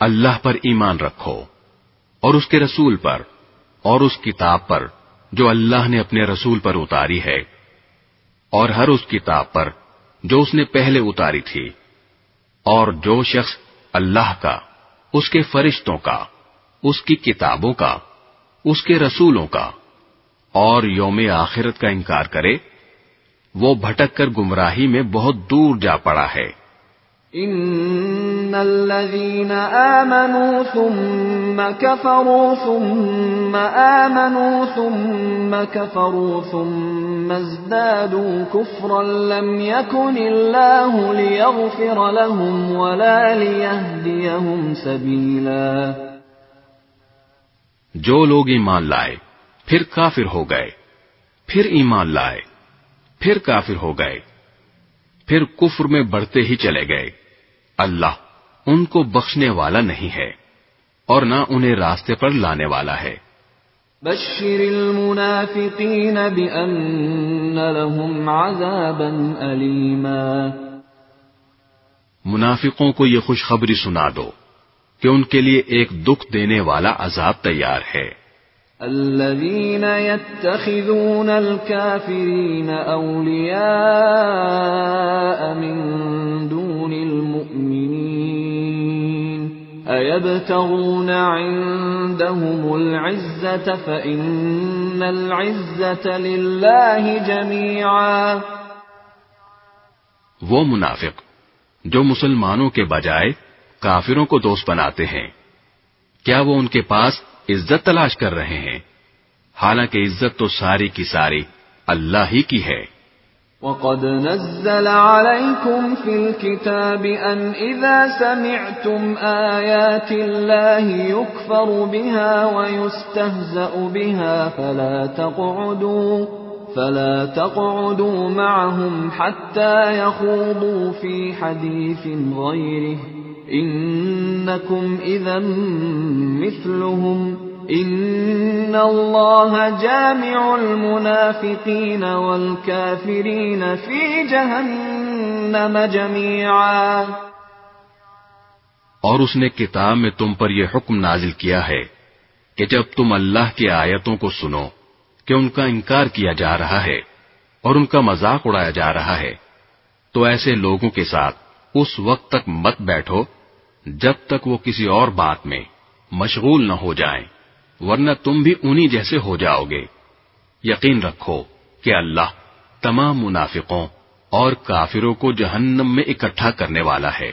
اللہ پر ایمان رکھو اور اس کے رسول پر اور اس کتاب پر جو اللہ نے اپنے رسول پر اتاری ہے اور ہر اس کتاب پر جو اس نے پہلے اتاری تھی اور جو شخص اللہ کا، اس کے فرشتوں کا، اس کی کتابوں کا، اس کے رسولوں کا اور یوم آخرت کا انکار کرے، وہ بھٹک کر گمراہی میں بہت دور جا پڑا ہے۔ ان الذين امنوا ثم كفروا ثم امنوا ثم كفروا ثم ازدادوا كفرا لم يكن الله ليغفر لهم ولا ليهديهم سبيلا جو لوگ ایمان لائے پھر کافر ہو گئے۔ پھر ایمان لائے پھر کافر ہو گئے۔ پھر کفر میں بڑھتے ہی چلے گئے۔ اللہ ان کو بخشنے والا نہیں ہے اور نہ انہیں راستے پر لانے والا ہے۔ بشر المنافقین بأن لهم عذابا علیما منافقوں کو یہ خوشخبری سنا دو کہ ان کے لیے ایک دکھ دینے والا عذاب تیار ہے۔ الذين يتخذون الكافرين أولياء من دون المؤمنين أيبتغون عندهم العزة فإن العزة لله جميعا وہ منافق جو مسلمانوں کے بجائے کافروں کو دوست بناتے ہیں، کیا وہ ان کے پاس عزت تلاش کر رہے ہیں حالانکہ عزت تو ساری کی ساری اللہ ہی کی ہے وقد نزل عليكم في الكتاب أن إذا سمعتم آيات الله يكفر بها ويستهزأ بها فلا تقعدوا فلا تقعدوا معهم حتى يخوضوا في حديث غيره. انکم اذا مثلهم ان اللہ جامع المنافقین والکافرین فی جہنم جميعا. اور اس نے کتاب میں تم پر یہ حکم نازل کیا ہے کہ جب تم اللہ کی آیتوں کو سنو کہ ان کا انکار کیا جا رہا ہے اور ان کا مذاق اڑایا جا رہا ہے، تو ایسے لوگوں کے ساتھ اس وقت تک مت بیٹھو جب تک وہ کسی اور بات میں مشغول نہ ہو جائیں، ورنہ تم بھی انہی جیسے ہو جاؤ گے۔ یقین رکھو کہ اللہ تمام منافقوں اور کافروں کو جہنم میں اکٹھا کرنے والا ہے۔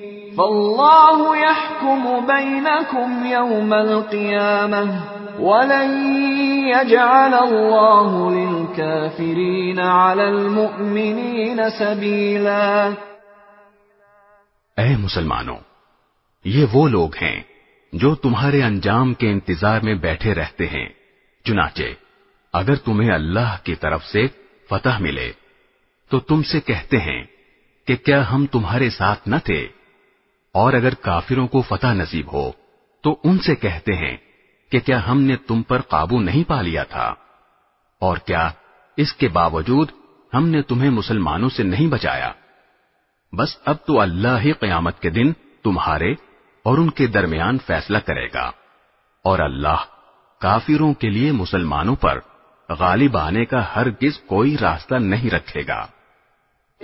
فالله يحكم بينكم يوم القيامة ولن يجعل الله للكافرين على المؤمنين سبيلا. اے مسلمانوں، یہ وہ لوگ ہیں جو تمہارے انجام کے انتظار میں بیٹھے رہتے ہیں، چنانچہ اگر تمہیں اللہ کی طرف سے فتح ملے، تو تم سے کہتے ہیں کہ کیا ہم تمہارے ساتھ نہ تھے؟ اور اگر کافروں کو فتح نصیب ہو، تو ان سے کہتے ہیں کہ کیا ہم نے تم پر قابو نہیں پا لیا تھا؟ اور کیا اس کے باوجود ہم نے تمہیں مسلمانوں سے نہیں بچایا؟ بس اب تو اللہ ہی قیامت کے دن تمہارے اور ان کے درمیان فیصلہ کرے گا، اور اللہ کافروں کے لیے مسلمانوں پر غالب آنے کا ہرگز کوئی راستہ نہیں رکھے گا۔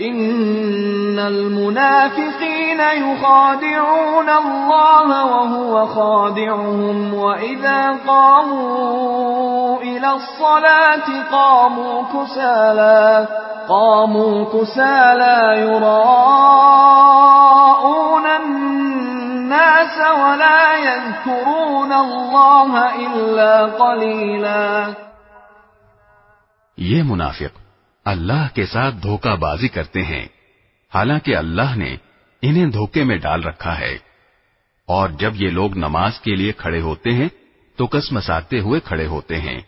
إن المنافقين يخادعون الله وهو خادعهم وإذا قاموا إلى الصلاة قاموا كسالى قاموا كسالى يراءون الناس ولا يذكرون الله إلا قليلا. یہ منافق اللہ کے ساتھ دھوکہ بازی کرتے ہیں۔ حالانکہ اللہ نے انہیں دھوکے میں ڈال رکھا ہے۔ اور جب یہ لوگ نماز کے لیے کھڑے ہوتے ہیں، تو کس مساتے ہوئے کھڑے ہوتے ہیں۔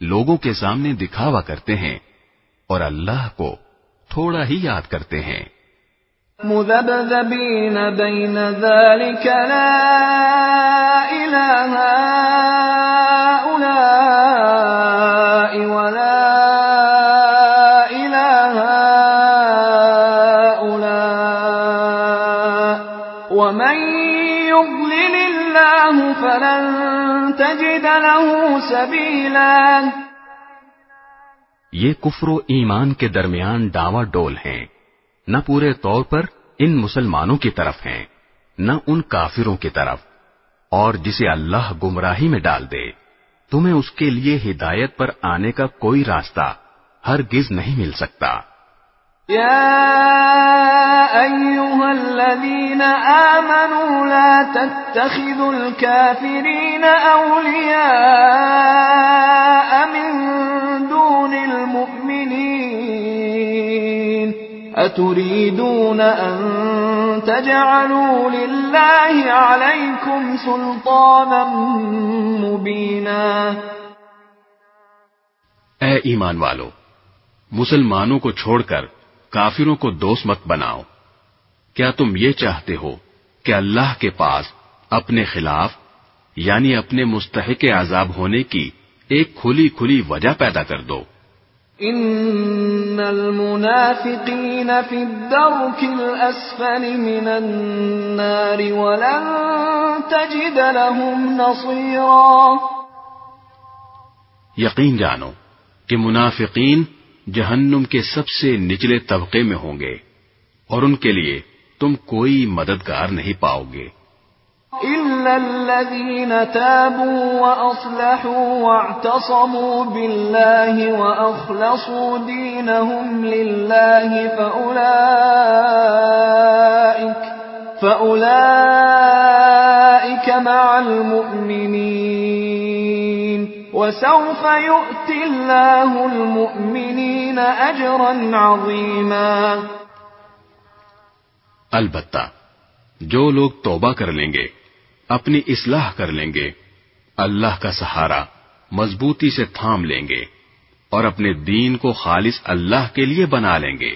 لوگوں کے سامنے دکھاوا کرتے ہیں اور اللہ کو تھوڑا ہی یاد کرتے ہیں۔ مذبذبین بین ذلك لا الہ یہ کفر و ایمان کے درمیان ڈاوا ڈول ہیں۔ نہ پورے طور پر ان مسلمانوں کی طرف ہیں، نہ ان کافروں کی طرف۔ اور جسے اللہ گمراہی میں ڈال دے، تمہیں اس کے لیے ہدایت پر آنے کا کوئی راستہ ہرگز نہیں مل سکتا۔ يا أيها الذين آمنوا لا تتخذوا الكافرين أولياء من دون المؤمنين أتريدون أن تجعلوا لله عليكم سلطانا مبينا اے ایمان والو مسلمانوں کو چھوڑ کر کافروں کو دوست مت بناؤ۔ کیا تم یہ چاہتے ہو کہ اللہ کے پاس اپنے خلاف یعنی اپنے مستحق عذاب ہونے کی ایک کھلی کھلی وجہ پیدا کر دو؟ ان المنافقین فی الدرک الاسفل من النار ولن تجد لهم نصیرا یقین جانو کہ منافقین جہنم کے سب سے نچلے طبقے میں ہوں گے اور ان کے لیے تم کوئی مددگار نہیں پاؤ گے۔ إلا الذين تابوا وأصلحوا واعتصموا بالله وأخلصوا دينهم لله فأولئك فأولئك مع المؤمنين۔ وسوف يؤتي الله المؤمنين أجرا عظيما. البتہ، جو لوگ توبہ کر لیں گے، اپنی اصلاح کر لیں گے، اللہ کا سہارا مضبوطی سے تھام لیں گے اور اپنے دین کو خالص اللہ کے لیے بنا لیں گے،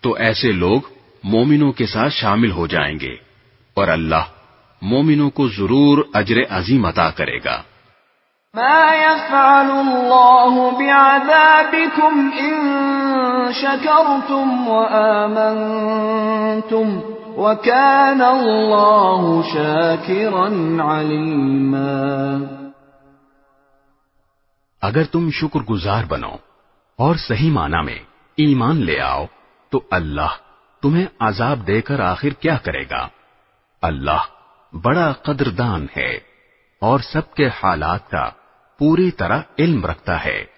تو ایسے لوگ مومنوں کے ساتھ شامل ہو جائیں گے اور اللہ مومنوں کو ضرور اجر عظیم عطا کرے گا۔ ما يفعل الله بعذابكم إن شكرتم وآمنتم وكان الله شاكرا عليما اگر تم شکر گزار بنو اور صحیح معنی میں ایمان لے آؤ، تو اللہ تمہیں عذاب دے کر آخر کیا کرے گا؟ اللہ بڑا قدردان ہے۔ اور سب کے حالات کا پوری طرح علم رکھتا ہے۔